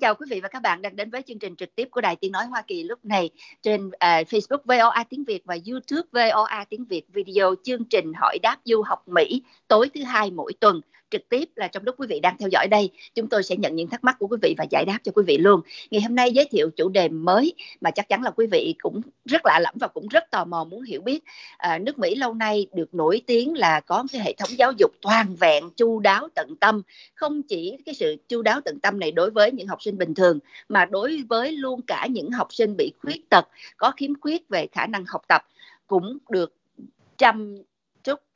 Chào quý vị và các bạn đang đến với chương trình trực tiếp của Đài Tiếng Nói Hoa Kỳ lúc này trên uh, Facebook VOA Tiếng Việt và YouTube VOA Tiếng Việt video. Chương trình hỏi đáp du học Mỹ tối thứ hai mỗi tuần trực tiếp là trong lúc quý vị đang theo dõi đây chúng tôi sẽ nhận những thắc mắc của quý vị và giải đáp cho quý vị luôn. Ngày hôm nay giới thiệu chủ đề mới mà chắc chắn là quý vị cũng rất lạ lẫm và cũng rất tò mò muốn hiểu biết. À, nước Mỹ lâu nay được nổi tiếng là có cái hệ thống giáo dục toàn vẹn chu đáo tận tâm. Không chỉ cái sự chu đáo tận tâm này đối với những học sinh bình thường mà đối với luôn cả những học sinh bị khuyết tật có khiếm khuyết về khả năng học tập cũng được chăm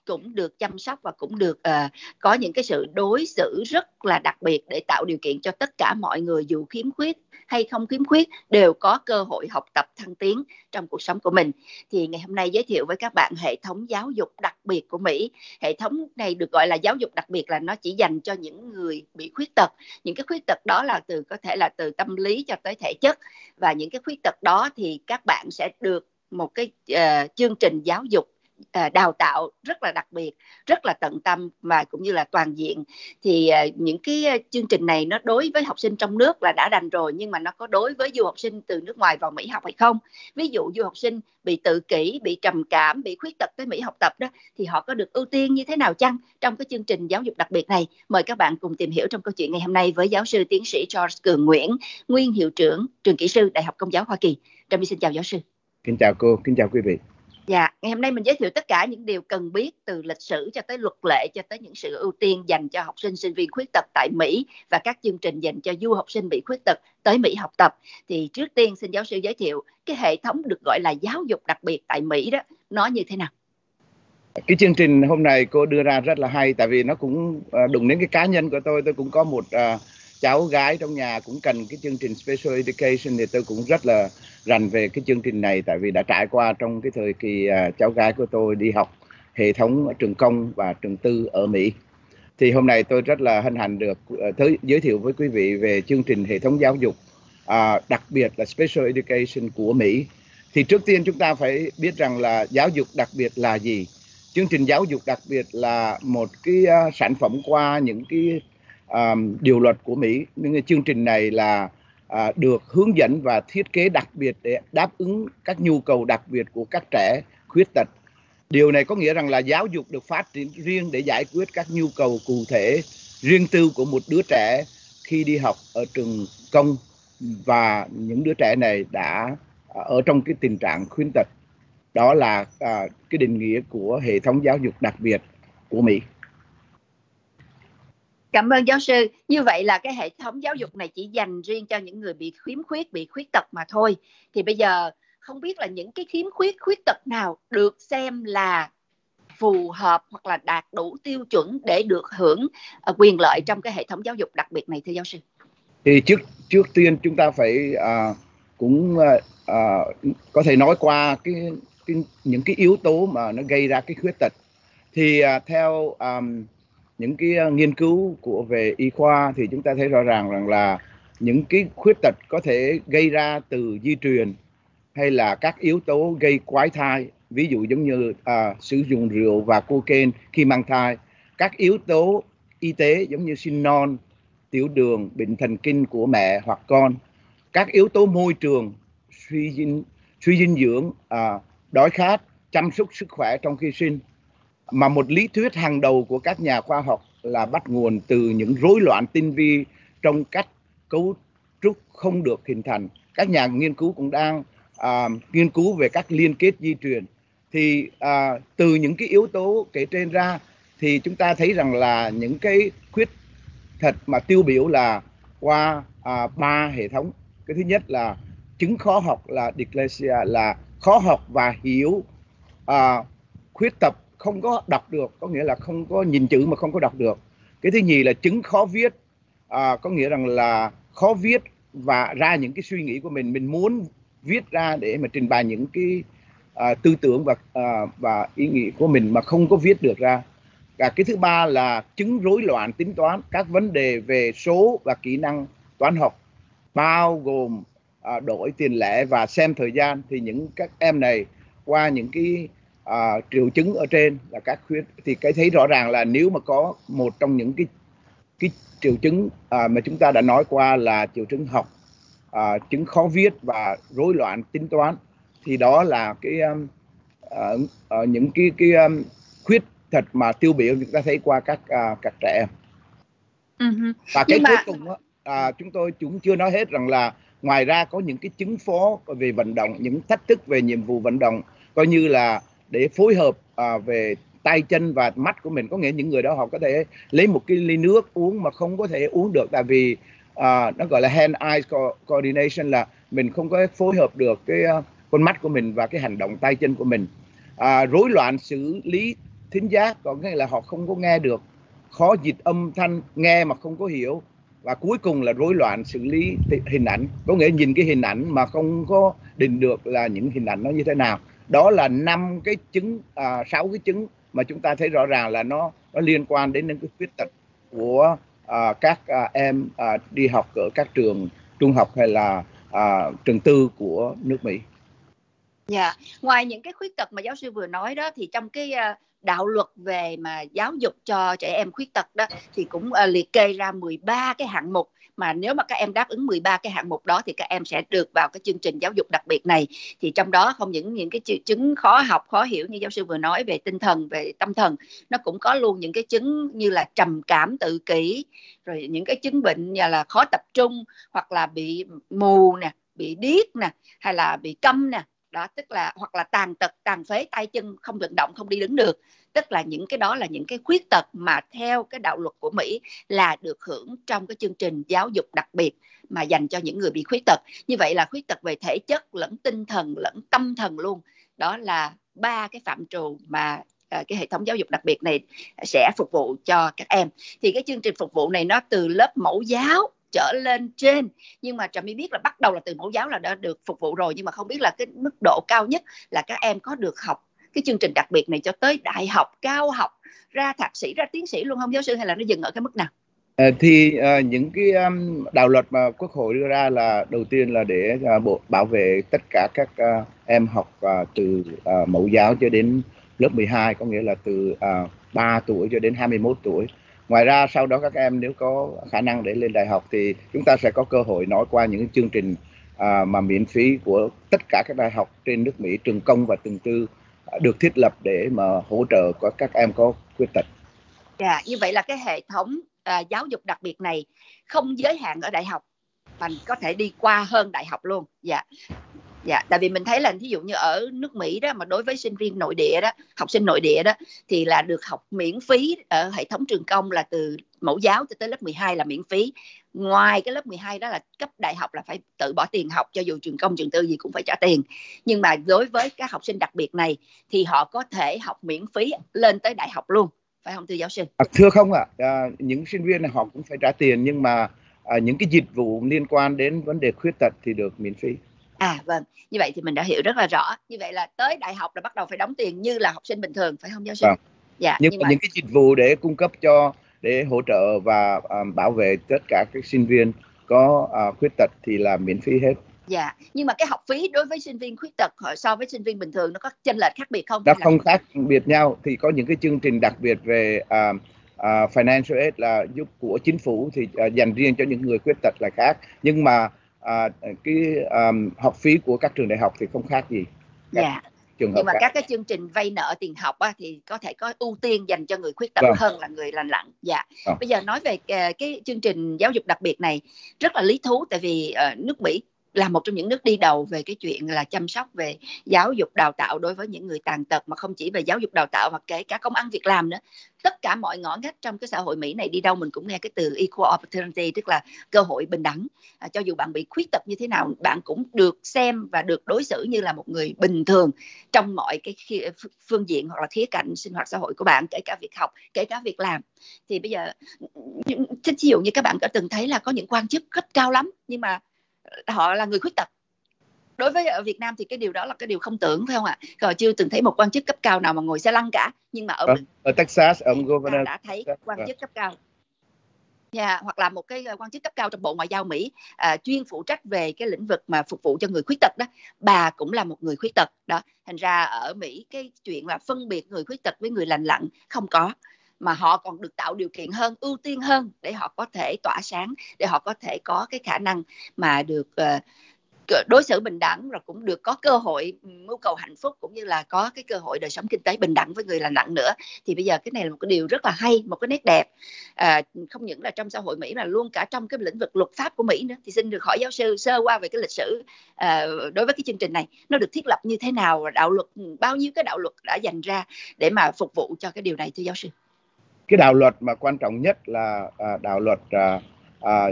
cũng được chăm sóc và cũng được uh, có những cái sự đối xử rất là đặc biệt để tạo điều kiện cho tất cả mọi người dù khiếm khuyết hay không khiếm khuyết đều có cơ hội học tập thăng tiến trong cuộc sống của mình. Thì ngày hôm nay giới thiệu với các bạn hệ thống giáo dục đặc biệt của Mỹ. Hệ thống này được gọi là giáo dục đặc biệt là nó chỉ dành cho những người bị khuyết tật. Những cái khuyết tật đó là từ có thể là từ tâm lý cho tới thể chất. Và những cái khuyết tật đó thì các bạn sẽ được một cái uh, chương trình giáo dục À, đào tạo rất là đặc biệt, rất là tận tâm và cũng như là toàn diện. Thì à, những cái à, chương trình này nó đối với học sinh trong nước là đã đành rồi, nhưng mà nó có đối với du học sinh từ nước ngoài vào Mỹ học hay không? Ví dụ du học sinh bị tự kỷ, bị trầm cảm, bị khuyết tật tới Mỹ học tập đó, thì họ có được ưu tiên như thế nào chăng trong cái chương trình giáo dục đặc biệt này? Mời các bạn cùng tìm hiểu trong câu chuyện ngày hôm nay với giáo sư tiến sĩ George Cường Nguyễn, nguyên hiệu trưởng trường kỹ sư Đại học Công giáo Hoa Kỳ. Trâm xin chào giáo sư. Kính chào cô, kính chào quý vị ngày hôm nay mình giới thiệu tất cả những điều cần biết từ lịch sử cho tới luật lệ cho tới những sự ưu tiên dành cho học sinh sinh viên khuyết tật tại Mỹ và các chương trình dành cho du học sinh bị khuyết tật tới Mỹ học tập. Thì trước tiên xin giáo sư giới thiệu cái hệ thống được gọi là giáo dục đặc biệt tại Mỹ đó nó như thế nào? Cái chương trình hôm nay cô đưa ra rất là hay tại vì nó cũng à, đụng đến cái cá nhân của tôi. Tôi cũng có một uh, cháu gái trong nhà cũng cần cái chương trình special education thì tôi cũng rất là rành về cái chương trình này tại vì đã trải qua trong cái thời kỳ à, cháu gái của tôi đi học hệ thống trường công và trường tư ở Mỹ. Thì hôm nay tôi rất là hân hạnh được à, tới giới thiệu với quý vị về chương trình hệ thống giáo dục à, đặc biệt là special education của Mỹ. Thì trước tiên chúng ta phải biết rằng là giáo dục đặc biệt là gì? Chương trình giáo dục đặc biệt là một cái uh, sản phẩm qua những cái um, điều luật của Mỹ. Những chương trình này là uh, được hướng dẫn và thiết kế đặc biệt để đáp ứng các nhu cầu đặc biệt của các trẻ khuyết tật. Điều này có nghĩa rằng là giáo dục được phát triển riêng để giải quyết các nhu cầu cụ thể riêng tư của một đứa trẻ khi đi học ở trường công và những đứa trẻ này đã à, ở trong cái tình trạng khuyết tật. Đó là à, cái định nghĩa của hệ thống giáo dục đặc biệt của Mỹ. Cảm ơn giáo sư. Như vậy là cái hệ thống giáo dục này chỉ dành riêng cho những người bị khiếm khuyết, bị khuyết tật mà thôi. Thì bây giờ không biết là những cái khiếm khuyết, khuyết tật nào được xem là phù hợp hoặc là đạt đủ tiêu chuẩn để được hưởng à, quyền lợi trong cái hệ thống giáo dục đặc biệt này thưa giáo sư? Thì trước trước tiên chúng ta phải à, cũng à, à có thể nói qua cái, cái những cái yếu tố mà nó gây ra cái khuyết tật. Thì à, theo um, những cái ờ, nghiên cứu của về y khoa thì chúng ta thấy rõ ràng rằng là những cái khuyết tật có thể gây ra từ di truyền hay là các yếu tố gây quái thai ví dụ giống như à, sử dụng rượu và cocaine khi mang thai. Các yếu tố y tế giống như sinh non tiểu đường bệnh thần kinh của mẹ hoặc con. Các yếu tố môi trường suy dinh suy dinh dưỡng à, đói khát chăm sóc sức khỏe trong khi sinh mà một lý thuyết hàng đầu của các nhà khoa học là bắt nguồn từ những rối loạn tinh vi trong cách cấu trúc không được hình thành. Các nhà nghiên cứu cũng đang à, nghiên cứu về các liên kết di truyền. Thì à, từ những cái yếu tố kể trên ra thì chúng ta thấy rằng là những cái khuyết thật mà tiêu biểu là qua à, ba hệ thống. Cái thứ nhất là chứng khó học là dyslexia là khó học và hiểu à, khuyết tập không có đọc được có nghĩa là không có nhìn chữ mà không có đọc được. Cái thứ nhì là chứng khó viết. À, có nghĩa rằng là khó viết và ra những cái suy nghĩ của mình. Mình muốn viết ra để mà trình bày những cái à, tư tưởng và à, và ý nghĩ của mình mà không có viết được ra. Và cái thứ ba là chứng rối loạn tính toán các vấn đề về số và kỹ năng toán học bao gồm à, đổi tiền lẻ và xem thời gian. Thì những các em này qua những cái uh, triệu chứng ở trên là các khuyết thì cái thấy rõ ràng là nếu mà có một trong những cái cái triệu chứng à, mà chúng ta đã nói qua là triệu chứng học à, chứng khó viết và rối loạn tính toán thì đó là cái um, uh, uh, những cái cái um, khuyết tật mà tiêu biểu chúng ta thấy qua các uh, các trẻ em uh-huh. và cái Nhưng cuối mà... cùng đó, à, chúng tôi chúng chưa nói hết rằng là ngoài ra có những cái chứng phó về vận động những thách thức về nhiệm vụ vận động coi như là để phối hợp à, về tay chân và mắt của mình. Có nghĩa những người đó họ có thể lấy một cái ly nước uống mà không có thể uống được. Tại vì à, nó gọi là hand eye coordination là mình không có phối hợp được cái uh, con mắt của mình và cái hành động tay chân của mình. À, rối loạn xử lý thính giác có nghĩa là họ không có nghe được. Khó dịch âm thanh nghe mà không có hiểu. Và cuối cùng là rối loạn xử lý hình ảnh. Có nghĩa nhìn cái hình ảnh mà không có định được là những hình ảnh nó như thế nào đó là năm cái chứng à, sáu cái chứng mà chúng ta thấy rõ ràng là nó nó liên quan đến những cái khuyết tật của à, các à, em à, đi học ở các trường trung học hay là à, trường tư của nước Mỹ. Dạ, yeah. ngoài những cái khuyết tật mà giáo sư vừa nói đó thì trong cái uh, đạo luật về mà giáo dục cho trẻ em khuyết tật đó thì cũng uh, liệt kê ra 13 cái hạng mục mà nếu mà các em đáp ứng 13 cái hạng mục đó thì các em sẽ được vào cái chương trình giáo dục đặc biệt này. Thì trong đó không những những cái triệu chứng khó học, khó hiểu như giáo sư vừa nói về tinh thần, về tâm thần, nó cũng có luôn những cái chứng như là trầm cảm tự kỷ, rồi những cái chứng bệnh như là khó tập trung, hoặc là bị mù nè, bị điếc nè, hay là bị câm nè đó, tức là, hoặc là tàn tật, tàn phế tay chân, không vận động, không đi đứng được. Tức là những cái đó là những cái khuyết tật mà theo cái đạo luật của Mỹ là được hưởng trong cái chương trình giáo dục đặc biệt mà dành cho những người bị khuyết tật. Như vậy là khuyết tật về thể chất lẫn tinh thần, lẫn tâm thần luôn. Đó là ba cái phạm trù mà à, cái hệ thống giáo dục đặc biệt này sẽ phục vụ cho các em. Thì cái chương trình phục vụ này nó từ lớp mẫu giáo trở lên trên. Nhưng mà trà my biết là bắt đầu là từ mẫu giáo là đã được phục vụ rồi nhưng mà không biết là cái mức độ cao nhất là các em có được học cái chương trình đặc biệt này cho tới đại học cao học ra thạc sĩ ra tiến sĩ luôn không giáo sư hay là nó dừng ở cái mức nào? À, thì uh, những cái um, đạo luật mà quốc hội đưa ra là đầu tiên là để uh, bộ bảo vệ tất cả các uh, em học uh, từ uh, mẫu giáo cho đến lớp 12 có nghĩa là từ uh, 3 tuổi cho đến 21 tuổi ngoài ra sau đó các em nếu có khả năng để lên đại học thì chúng ta sẽ có cơ hội nói qua những chương trình à, mà miễn phí của tất cả các đại học trên nước Mỹ trường công và trường tư à, được thiết lập để mà hỗ trợ của các em có khuyết tật. Dạ, như vậy là cái hệ thống à, giáo dục đặc biệt này không giới hạn ở đại học mình có thể đi qua hơn đại học luôn. Dạ dạ tại vì mình thấy là ví dụ như ở nước Mỹ đó mà đối với sinh viên nội địa đó học sinh nội địa đó thì là được học miễn phí ở hệ thống trường công là từ mẫu giáo cho tới lớp 12 là miễn phí. Ngoài cái lớp 12 đó là cấp đại học là phải tự bỏ tiền học cho dù trường công trường tư gì cũng phải trả tiền. Nhưng mà đối với các học sinh đặc biệt này thì họ có thể học miễn phí lên tới đại học luôn phải không thưa giáo sư? À, thưa không ạ à, những sinh viên này họ cũng phải trả tiền nhưng mà à, những cái dịch vụ liên quan đến vấn đề khuyết tật thì được miễn phí. À vâng, như vậy thì mình đã hiểu rất là rõ. Như vậy là tới đại học là bắt đầu phải đóng tiền như là học sinh bình thường phải không giáo sư? Vâng. Dạ. Nhưng, nhưng mà những cái dịch vụ để cung cấp cho để hỗ trợ và um, bảo vệ tất cả các sinh viên có uh, khuyết tật thì là miễn phí hết. Dạ, nhưng mà cái học phí đối với sinh viên khuyết tật so với sinh viên bình thường nó có chênh lệch khác biệt không? Nó không khác biệt nhau thì có những cái chương trình đặc biệt về uh, uh, financial aid là giúp của chính phủ thì uh, dành riêng cho những người khuyết tật là khác. Nhưng mà à, cái um, học phí của các trường đại học thì không khác gì dạ trường hợp nhưng mà khác. các cái chương trình vay nợ tiền học á, thì có thể có ưu tiên dành cho người khuyết tật vâng. hơn là người lành lặn dạ vâng. bây giờ nói về uh, cái chương trình giáo dục đặc biệt này rất là lý thú tại vì uh, nước mỹ là một trong những nước đi đầu về cái chuyện là chăm sóc về giáo dục đào tạo đối với những người tàn tật mà không chỉ về giáo dục đào tạo mà kể cả công ăn việc làm nữa. Tất cả mọi ngõ ngách trong cái xã hội Mỹ này đi đâu mình cũng nghe cái từ equal opportunity tức là cơ hội bình đẳng. À, cho dù bạn bị khuyết tật như thế nào bạn cũng được xem và được đối xử như là một người bình thường trong mọi cái phương diện hoặc là khía cạnh sinh hoạt xã hội của bạn kể cả việc học kể cả việc làm. Thì bây giờ ví dụ như các bạn có từng thấy là có những quan chức rất cao lắm nhưng mà họ là người khuyết tật đối với ở Việt Nam thì cái điều đó là cái điều không tưởng phải không ạ? Còn chưa từng thấy một quan chức cấp cao nào mà ngồi xe lăn cả. Nhưng mà ở ở, ở Texas ông governor đã thấy quan chức cấp cao. Yeah, dạ, hoặc là một cái quan chức cấp cao trong Bộ Ngoại giao Mỹ à, chuyên phụ trách về cái lĩnh vực mà phục vụ cho người khuyết tật đó, bà cũng là một người khuyết tật đó. Thành ra ở Mỹ cái chuyện là phân biệt người khuyết tật với người lành lặn không có mà họ còn được tạo điều kiện hơn ưu tiên hơn để họ có thể tỏa sáng để họ có thể có cái khả năng mà được ờ, đối xử bình đẳng rồi cũng được có cơ hội ừ, mưu cầu hạnh phúc cũng như là có cái cơ hội đời sống kinh tế bình đẳng với người là nặng nữa. Thì bây giờ cái này là một cái điều rất là hay một cái nét đẹp. À, không những là trong xã hội Mỹ mà luôn cả trong cái lĩnh vực luật pháp của Mỹ nữa. Thì xin được hỏi giáo sư sơ qua về cái lịch sử à, đối với cái chương trình này nó được thiết lập như thế nào và đạo luật ừ, bao nhiêu cái đạo luật đã dành ra để mà phục vụ cho cái điều này thưa giáo sư? Cái đạo luật mà quan trọng nhất là à, đạo luật à, à,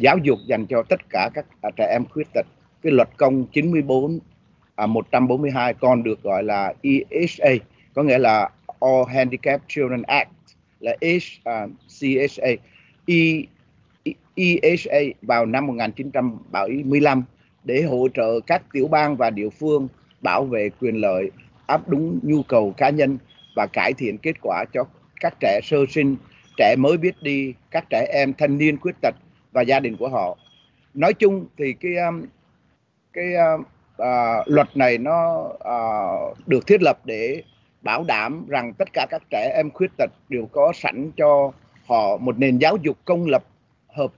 giáo dục dành cho tất cả các à, trẻ em khuyết tật. Cái luật công 94 à, 142 còn được gọi là EHA có nghĩa là All Handicapped Children Act là HCSA e, EHA à, e, e, vào năm 1975 để hỗ trợ các tiểu bang và địa phương bảo vệ quyền lợi áp đúng nhu cầu cá nhân và cải thiện kết quả cho các trẻ sơ sinh, trẻ mới biết đi, các trẻ em thanh niên khuyết tật và gia đình của họ. Nói chung thì cái um, cái um, à, luật này nó à, được thiết lập để bảo đảm rằng tất cả các trẻ em khuyết tật đều có sẵn cho họ một nền giáo dục công lập hợp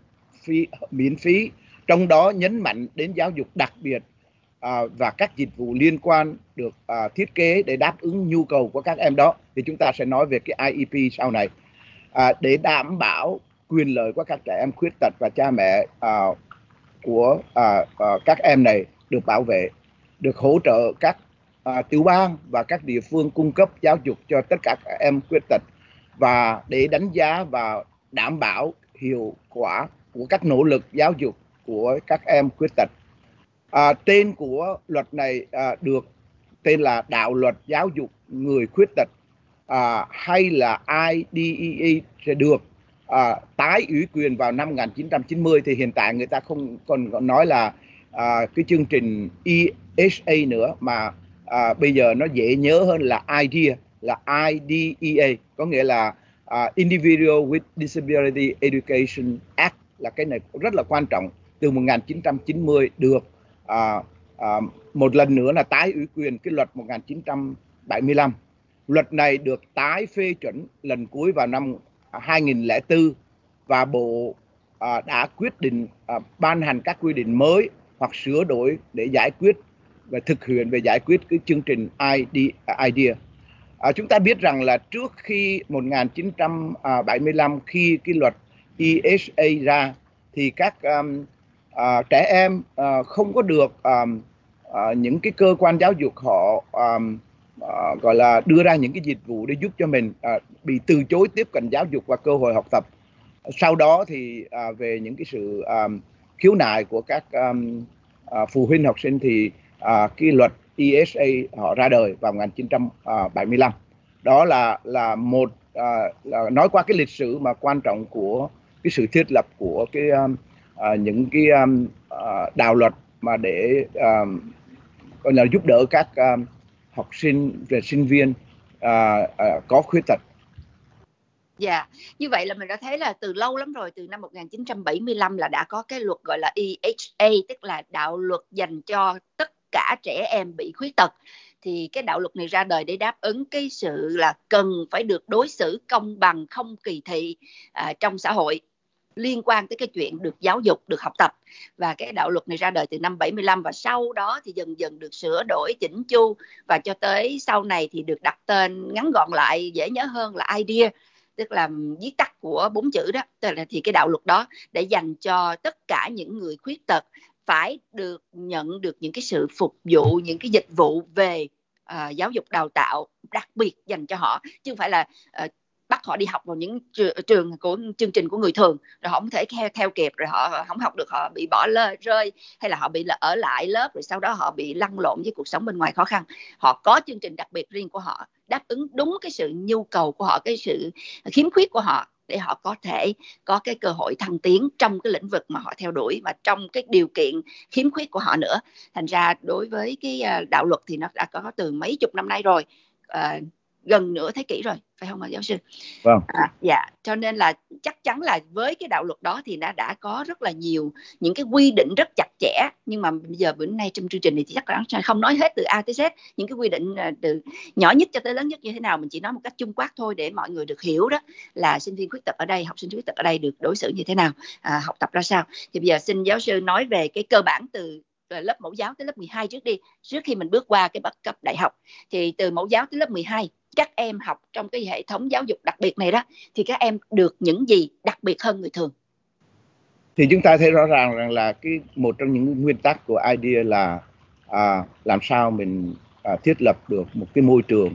phí miễn phí trong đó nhấn mạnh đến giáo dục đặc biệt à, và các dịch vụ liên quan được à, thiết kế để đáp ứng nhu cầu của các em đó thì chúng ta sẽ nói về cái IEP sau này à, để đảm bảo quyền lợi của các trẻ em khuyết tật và cha mẹ à, của à, à, các em này được bảo vệ được hỗ trợ các à, tiểu bang và các địa phương cung cấp giáo dục cho tất cả các em khuyết tật và để đánh giá và đảm bảo hiệu quả của các nỗ lực giáo dục của các em khuyết tật. À, tên của luật này à, được tên là đạo luật giáo dục người khuyết tật. À, hay là IDEA sẽ được à, tái ủy quyền vào năm 1990 thì hiện tại người ta không còn nói là à, cái chương trình ESA nữa mà à, bây giờ nó dễ nhớ hơn là IDEA là IDEA có nghĩa là à, Individual with Disability Education Act là cái này rất là quan trọng. Từ 1990 được à, à, một lần nữa là tái ủy quyền cái luật 1975 luật này được tái phê chuẩn lần cuối vào năm 2004 và bộ à, đã quyết định à, ban hành các quy định mới hoặc sửa đổi để giải quyết và thực hiện về giải quyết cái chương trình ID, à, IDEA. À, chúng ta biết rằng là trước khi 1975 khi cái luật ESA ra thì các um, à, trẻ em à, không có được à, à, những cái cơ quan giáo dục họ à, à, gọi là đưa ra những cái dịch vụ để giúp cho mình à, bị từ chối tiếp cận giáo dục và cơ hội học tập. Sau đó thì à, về những cái sự à, khiếu nại của các à, à phụ huynh học sinh thì à, cái luật ESA họ ra đời vào 1975 đó là là một à, là nói qua cái lịch sử mà quan trọng của cái sự thiết lập của cái um, uh, những cái um, uh, đạo luật mà để um, gọi là giúp đỡ các um, học sinh về sinh viên uh, uh, có khuyết tật Dạ, yeah. như vậy là mình đã thấy là từ lâu lắm rồi, từ năm 1975 là đã có cái luật gọi là EHA, tức là đạo luật dành cho tất cả trẻ em bị khuyết tật. Thì cái đạo luật này ra đời để đáp ứng cái sự là cần phải được đối xử công bằng, không kỳ thị à, trong xã hội liên quan tới cái chuyện được giáo dục, được học tập. Và cái đạo luật này ra đời từ năm 75 và sau đó thì dần dần được sửa đổi chỉnh chu. Và cho tới sau này thì được đặt tên ngắn gọn lại dễ nhớ hơn là IDEA tức là viết tắt của bốn chữ đó. Tức là thì cái đạo luật đó để dành cho tất cả những người khuyết tật phải được nhận được những cái sự phục vụ những cái dịch vụ về uh, giáo dục đào tạo đặc biệt dành cho họ. Chứ không phải là uh, bắt họ đi học vào những trường của chương trình của người thường rồi họ không thể theo theo kịp rồi họ không học được họ bị bỏ lơ rơi hay là họ bị là ở lại lớp rồi sau đó họ bị lăn lộn với cuộc sống bên ngoài khó khăn họ có chương trình đặc biệt riêng của họ đáp ứng đúng cái sự nhu cầu của họ cái sự khiếm khuyết của họ để họ có thể có cái cơ hội thăng tiến trong cái lĩnh vực mà họ theo đuổi và trong cái điều kiện khiếm khuyết của họ nữa. Thành ra đối với cái à, đạo luật thì nó đã có từ mấy chục năm nay rồi. uh, gần nửa thế kỷ rồi phải không ạ giáo sư? Vâng. À, dạ cho nên là chắc chắn là với cái đạo luật đó thì đã đã có rất là nhiều những cái quy định rất chặt chẽ nhưng mà bây giờ bữa nay trong chương trình này thì chắc chắn không nói hết từ A tới Z. Những cái quy định à, từ nhỏ nhất cho tới lớn nhất như thế nào mình chỉ nói một cách chung quát thôi để mọi người được hiểu đó là sinh viên khuyết tật ở đây học sinh khuyết tật ở đây được đối xử như thế nào à, học tập ra sao. Thì bây giờ xin giáo sư nói về cái cơ bản từ lớp mẫu giáo tới lớp 12 trước đi. Trước khi mình bước qua cái bậc cấp đại học thì từ mẫu giáo tới lớp 12 các em học trong cái hệ thống giáo dục đặc biệt này đó thì các em được những gì đặc biệt hơn người thường? Thì chúng ta thấy rõ ràng rằng là cái một trong những nguyên tắc của idea là à, làm sao mình à, thiết lập được một cái môi trường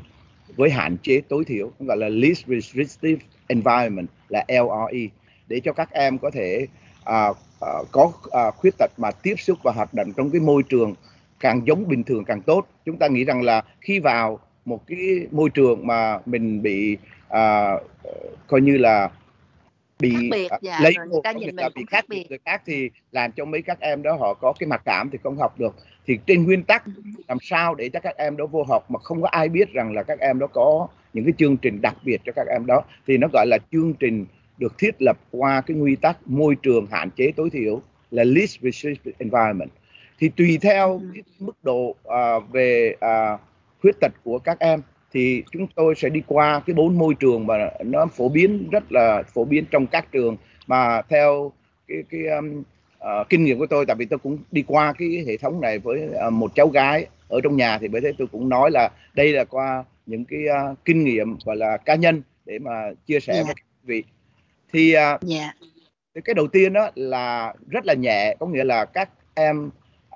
với hạn chế tối thiểu gọi là least restrictive environment là LRE để cho các em có thể à, à, có à, khuyết tật mà tiếp xúc và hoạt động trong cái môi trường càng giống bình thường càng tốt. Chúng ta nghĩ rằng là khi vào một cái môi trường mà mình bị à, coi như là bị khác biệt, dạ, lấy nghĩa là bị khác biệt. người khác thì làm cho mấy các em đó họ có cái mặc cảm thì không học được. Thì trên nguyên tắc ừ. làm sao để cho các em đó vô học mà không có ai biết rằng là các em đó có những cái chương trình đặc biệt cho các em đó. Thì nó gọi là chương trình được thiết lập qua cái nguyên tắc môi trường hạn chế tối thiểu là least restricted environment. Thì tùy theo ừ. cái mức độ uh, về uh, khuyết tật của các em thì chúng tôi sẽ đi qua cái bốn môi trường mà nó phổ biến rất là phổ biến trong các trường mà theo cái cái um, uh, kinh nghiệm của tôi tại vì tôi cũng đi qua cái hệ thống này với uh, một cháu gái ở trong nhà thì bởi thế tôi cũng nói là đây là qua những cái uh, kinh nghiệm gọi là cá nhân để mà chia sẻ yeah. với dạ. quý vị thì uh, yeah. Dạ. cái đầu tiên đó là rất là nhẹ có nghĩa là các em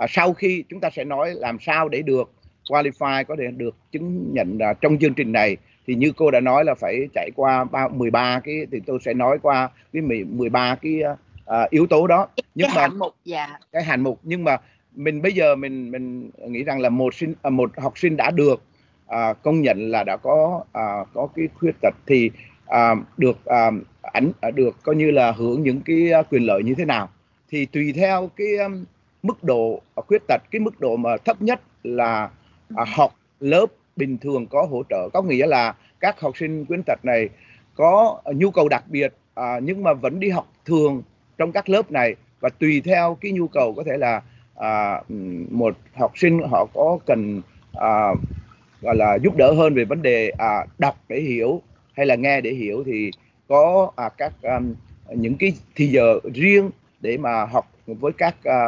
uh, sau khi chúng ta sẽ nói làm sao để được qualify có thể được chứng nhận uh, trong chương trình này. Thì như cô đã nói là phải chạy qua 13 cái thì tôi sẽ nói qua cái 13 cái uh, yếu tố đó. Nhưng cái mà hạng mục dạ. cái hạng mục nhưng mà mình bây giờ mình mình nghĩ rằng là một sinh uh, một học sinh đã được uh, công nhận là đã có uh, có cái khuyết tật thì uh, được uh, ảnh uh, được coi như là hưởng những cái quyền lợi như thế nào. Thì tùy theo cái um, mức độ khuyết tật cái mức độ mà thấp nhất là à, học lớp bình thường có hỗ trợ có nghĩa là các học sinh khuyết tật này có nhu cầu đặc biệt à, nhưng mà vẫn đi học thường trong các lớp này và tùy theo cái nhu cầu có thể là à, một học sinh họ có cần à, gọi là giúp đỡ hơn về vấn đề à, đọc để hiểu hay là nghe để hiểu thì có à, các um, những cái thì giờ riêng để mà học với các à,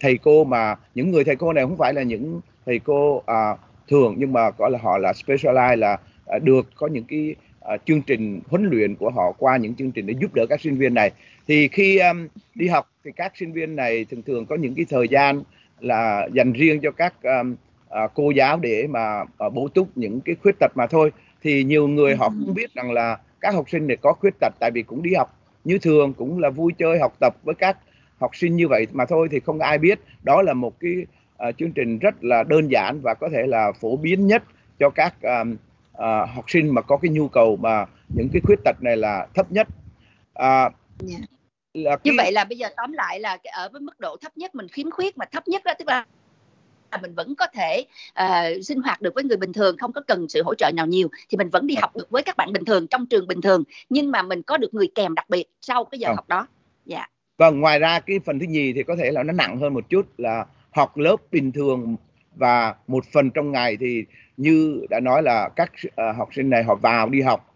thầy cô mà những người thầy cô này không phải là những thầy cô à, thường nhưng mà gọi là họ là specialize là à, được có những cái à, chương trình huấn luyện của họ qua những chương trình để giúp đỡ các sinh viên này. Thì khi um, đi học thì các sinh viên này thường thường có những cái thời gian là dành riêng cho các um, à, cô giáo để mà à, bổ túc những cái khuyết tật mà thôi. Thì nhiều người họ cũng biết rằng là các học sinh này có khuyết tật tại vì cũng đi học như thường cũng là vui chơi học tập với các học sinh như vậy mà thôi thì không ai biết. Đó là một cái uh, chương trình rất là đơn giản và có thể là phổ biến nhất cho các uh, uh, học sinh mà có cái nhu cầu mà những cái khuyết tật này là thấp nhất uh, yeah. là cái... như vậy là bây giờ tóm lại là ở với mức độ thấp nhất mình khiếm khuyết mà thấp nhất đó tức là mình vẫn có thể uh, sinh hoạt được với người bình thường không có cần sự hỗ trợ nào nhiều thì mình vẫn đi học được với các bạn bình thường trong trường bình thường nhưng mà mình có được người kèm đặc biệt sau cái giờ học đó dạ yeah. vâng ngoài ra cái phần thứ nhì thì có thể là nó nặng hơn một chút là học lớp bình thường và một phần trong ngày thì như đã nói là các uh, học sinh này họ vào đi học.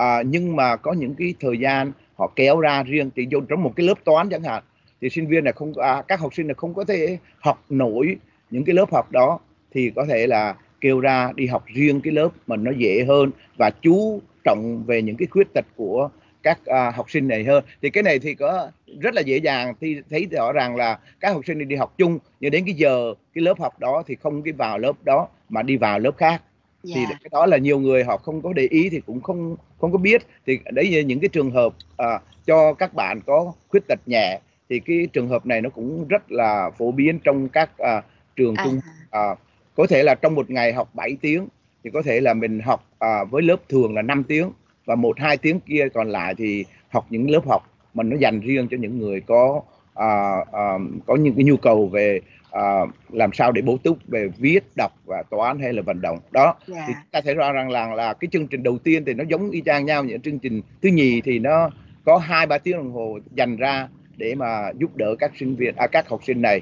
Uh, nhưng mà có những cái thời gian họ kéo ra riêng thì vô trong một cái lớp toán chẳng hạn thì sinh viên này không à, các học sinh này không có thể học nổi những cái lớp học đó thì có thể là kêu ra đi học riêng cái lớp mà nó dễ hơn. Và chú trọng về những cái khuyết tật của các uh, học sinh này hơn thì cái này thì có rất là dễ dàng thì thấy rõ ràng là các học sinh đi học chung nhưng đến cái giờ cái lớp học đó thì không cái vào lớp đó mà đi vào lớp khác yeah. thì dạ. cái đó là nhiều người họ không có để ý thì cũng không không có biết thì đấy là những cái trường hợp uh, cho các bạn có khuyết tật nhẹ thì cái trường hợp này nó cũng rất là phổ biến trong các uh, trường à. trung uh, có thể là trong một ngày học 7 tiếng thì có thể là mình học uh, với lớp thường là 5 tiếng và một hai tiếng kia còn lại thì học những lớp học mà nó dành riêng cho những người có à, à, có những cái nhu cầu về uh, làm sao để bổ túc về viết đọc và toán hay là vận động đó yeah. thì ta thấy rõ ràng là, là cái chương trình đầu tiên thì nó giống y chang nhau những chương trình thứ nhì thì nó có hai ba tiếng đồng hồ dành ra để mà giúp đỡ các sinh viên à, các học sinh này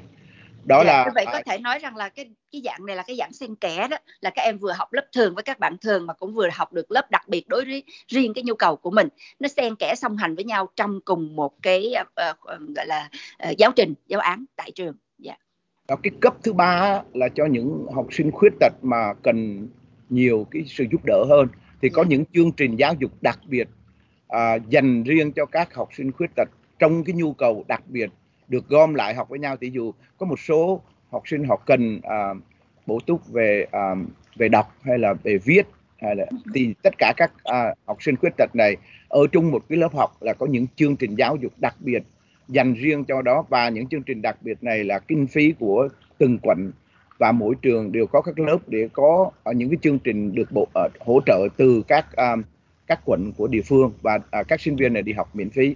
đó dạ, là vậy có thể nói rằng là cái cái dạng này là cái dạng xen kẽ đó là các em vừa học lớp thường với các bạn thường mà cũng vừa học được lớp đặc biệt đối với riêng cái nhu cầu của mình nó xen kẽ song hành với nhau trong cùng một cái uh, gọi là uh, giáo trình giáo án tại trường dạ. Đó, cái cấp thứ ba là cho những học sinh khuyết tật mà cần nhiều cái sự giúp đỡ hơn thì có dạ. những chương trình giáo dục đặc biệt à, dành riêng cho các học sinh khuyết tật trong cái nhu cầu đặc biệt được gom lại học với nhau. Thì dù có một số học sinh họ cần uh, bổ túc về à, về đọc hay là về viết hay là thì tất cả các uh, học sinh khuyết tật này ở chung một cái lớp học là có những chương trình giáo dục đặc biệt dành riêng cho đó. Và những chương trình đặc biệt này là kinh phí của từng quận và mỗi trường đều có các lớp để có à, những cái chương trình được bộ uh, hỗ trợ từ các uh, các quận của địa phương và uh, các sinh viên này đi học miễn phí.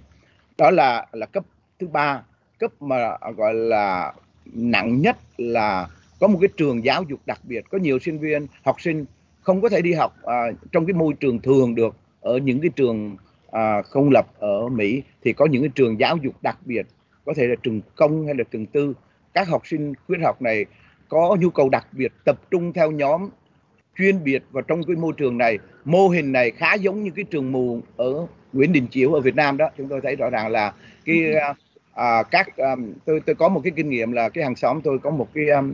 Đó là là cấp thứ ba cấp mà gọi là nặng nhất là có một cái trường giáo dục đặc biệt. Có nhiều sinh viên học sinh không có thể đi học à, trong cái môi trường thường được ở những cái trường à, công lập ở Mỹ thì có những cái trường giáo dục đặc biệt có thể là trường công hay là trường tư. Các học sinh khuyết học này có nhu cầu đặc biệt tập trung theo nhóm chuyên biệt và trong cái môi trường này. Mô hình này khá giống như cái trường mù ở Nguyễn Đình Chiểu ở Việt Nam đó. Chúng tôi thấy rõ ràng là cái à, à, các um, tôi tôi có một cái kinh nghiệm là cái hàng xóm tôi có một cái um,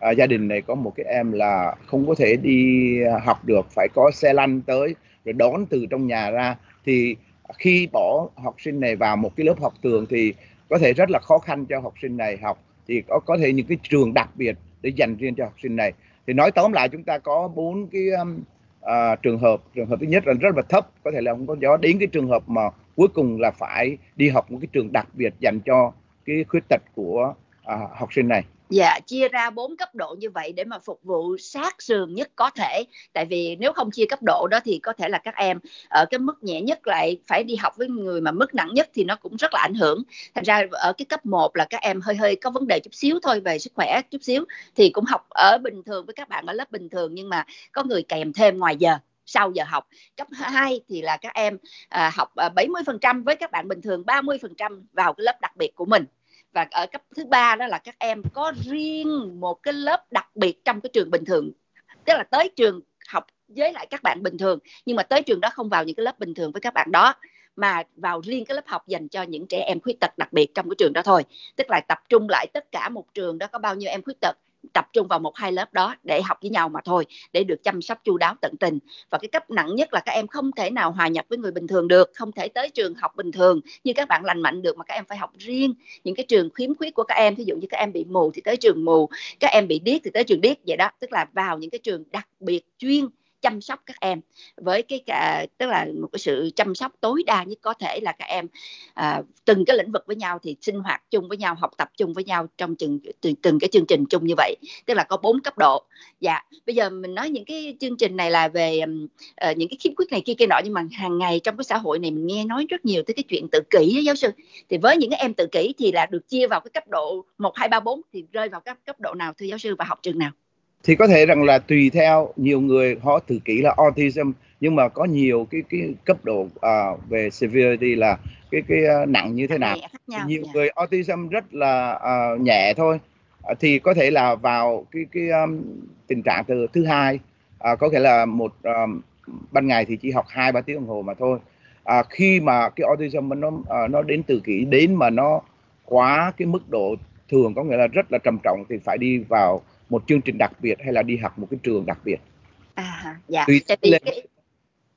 à, gia đình này có một cái em là không có thể đi học được phải có xe lăn tới rồi đón từ trong nhà ra. Thì khi bỏ học sinh này vào một cái lớp học tường thì có thể rất là khó khăn cho học sinh này học. Thì có có thể những cái trường đặc biệt để dành riêng cho học sinh này. Thì nói tóm lại chúng ta có bốn cái um, à, trường hợp. Trường hợp thứ nhất là rất là thấp có thể là không có gió đến cái trường hợp mà cuối cùng là phải đi học một cái trường đặc biệt dành cho cái khuyết tật của à, học sinh này Dạ, chia ra bốn cấp độ như vậy để mà phục vụ sát sườn nhất có thể. Tại vì nếu không chia cấp độ đó thì có thể là các em ở cái mức nhẹ nhất lại phải đi học với người mà mức nặng nhất thì nó cũng rất là ảnh hưởng. Thành ra ở cái cấp 1 là các em hơi hơi có vấn đề chút xíu thôi về sức khỏe chút xíu thì cũng học ở bình thường với các bạn ở lớp bình thường nhưng mà có người kèm thêm ngoài giờ sau giờ học. Cấp 2 thì là các em à, học à, 70% với các bạn bình thường 30% vào cái lớp đặc biệt của mình. Và ở cấp thứ ba đó là các em có riêng một cái lớp đặc biệt trong cái trường bình thường. Tức là tới trường học với lại các bạn bình thường nhưng mà tới trường đó không vào những cái lớp bình thường với các bạn đó mà vào riêng cái lớp học dành cho những trẻ em khuyết tật đặc biệt trong cái trường đó thôi. Tức là tập trung lại tất cả một trường đó có bao nhiêu em khuyết tật tập trung vào một hai lớp đó để học với nhau mà thôi, để được chăm sóc chu đáo tận tình. Và cái cấp nặng nhất là các em không thể nào hòa nhập với người bình thường được, không thể tới trường học bình thường như các bạn lành mạnh được mà các em phải học riêng. Những cái trường khiếm khuyết của các em ví dụ như các em bị mù thì tới trường mù, các em bị điếc thì tới trường điếc vậy đó. Tức là vào những cái trường đặc biệt chuyên chăm sóc các em. Với cái cả tức là một cái sự chăm sóc tối đa nhất có thể là các em à, từng cái lĩnh vực với nhau thì sinh hoạt chung với nhau học tập chung với nhau trong từng từng, từng cái chương trình chung như vậy. Tức là có bốn cấp độ. Dạ bây giờ mình nói những cái chương trình này là về uh, những cái khiếm khuyết này kia kia nọ nhưng mà hàng ngày trong cái xã hội này mình nghe nói rất nhiều tới cái chuyện tự kỷ giáo sư. Thì với những cái em tự kỷ thì là được chia vào cái cấp độ một hai ba bốn thì rơi vào các cấp độ nào thưa giáo sư và học trường nào? Thì có thể rằng là tùy theo nhiều người họ tự kỷ là autism nhưng mà có nhiều cái cái cấp độ uh, về severity là cái cái uh, nặng như thế nào. nhiều yeah. người autism rất là uh, nhẹ thôi. Uh, thì có thể là vào cái cái um, tình trạng từ thứ hai uh, có thể là một um, ban ngày thì chỉ học hai ba tiếng đồng hồ mà thôi. À, khi mà cái autism nó nó đến tự kỷ đến mà nó quá cái mức độ thường có nghĩa là rất là trầm trọng thì phải đi vào một chương trình đặc biệt hay là đi học một cái trường đặc biệt? À dạ. Tùy tại vì cái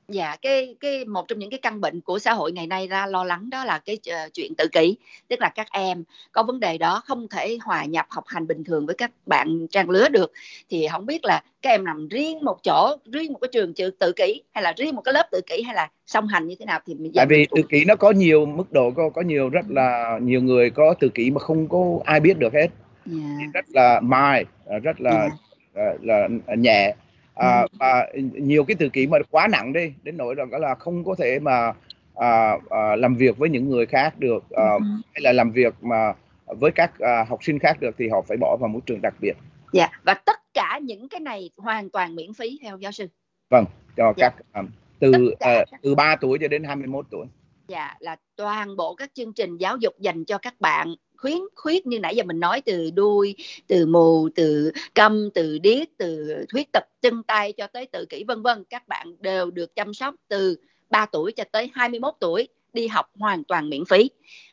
dạ cái cái một trong những cái căn bệnh của xã hội ngày nay ra lo lắng đó là cái uh, chuyện tự kỷ tức là các em có vấn đề đó không thể hòa nhập học hành bình thường với các bạn trang lứa được. Thì không biết là các em nằm riêng một chỗ riêng một cái trường tự, tự kỷ hay là riêng một cái lớp tự kỷ hay là song hành như thế nào thì mình tại vì tự kỷ nó có nhiều mức độ có có nhiều rất là nhiều người có tự kỷ mà không có ai biết được hết yeah. Dạ. rất là mai rất là yeah. Dạ. là, là nhẹ à, và nhiều cái tự kỷ mà quá nặng đi đến nỗi rằng là không có thể mà à, à, làm việc với những người khác được à, ừ. hay là làm việc mà với các uh, học sinh khác được thì họ phải bỏ vào một trường đặc biệt. Dạ và tất cả những cái này hoàn toàn miễn phí theo giáo sư. Vâng, cho dạ. các um, từ uh, từ 3 tuổi cho đến 21 tuổi. Dạ là toàn bộ các chương trình giáo dục dành cho các bạn khuyến khuyết như nãy giờ mình nói, từ đuôi, từ mù, từ câm, từ điếc, từ khuyết tật chân tay cho tới tự kỷ, vân vân. Các bạn đều được chăm sóc từ 3 tuổi cho tới 21 tuổi, đi học hoàn toàn miễn phí.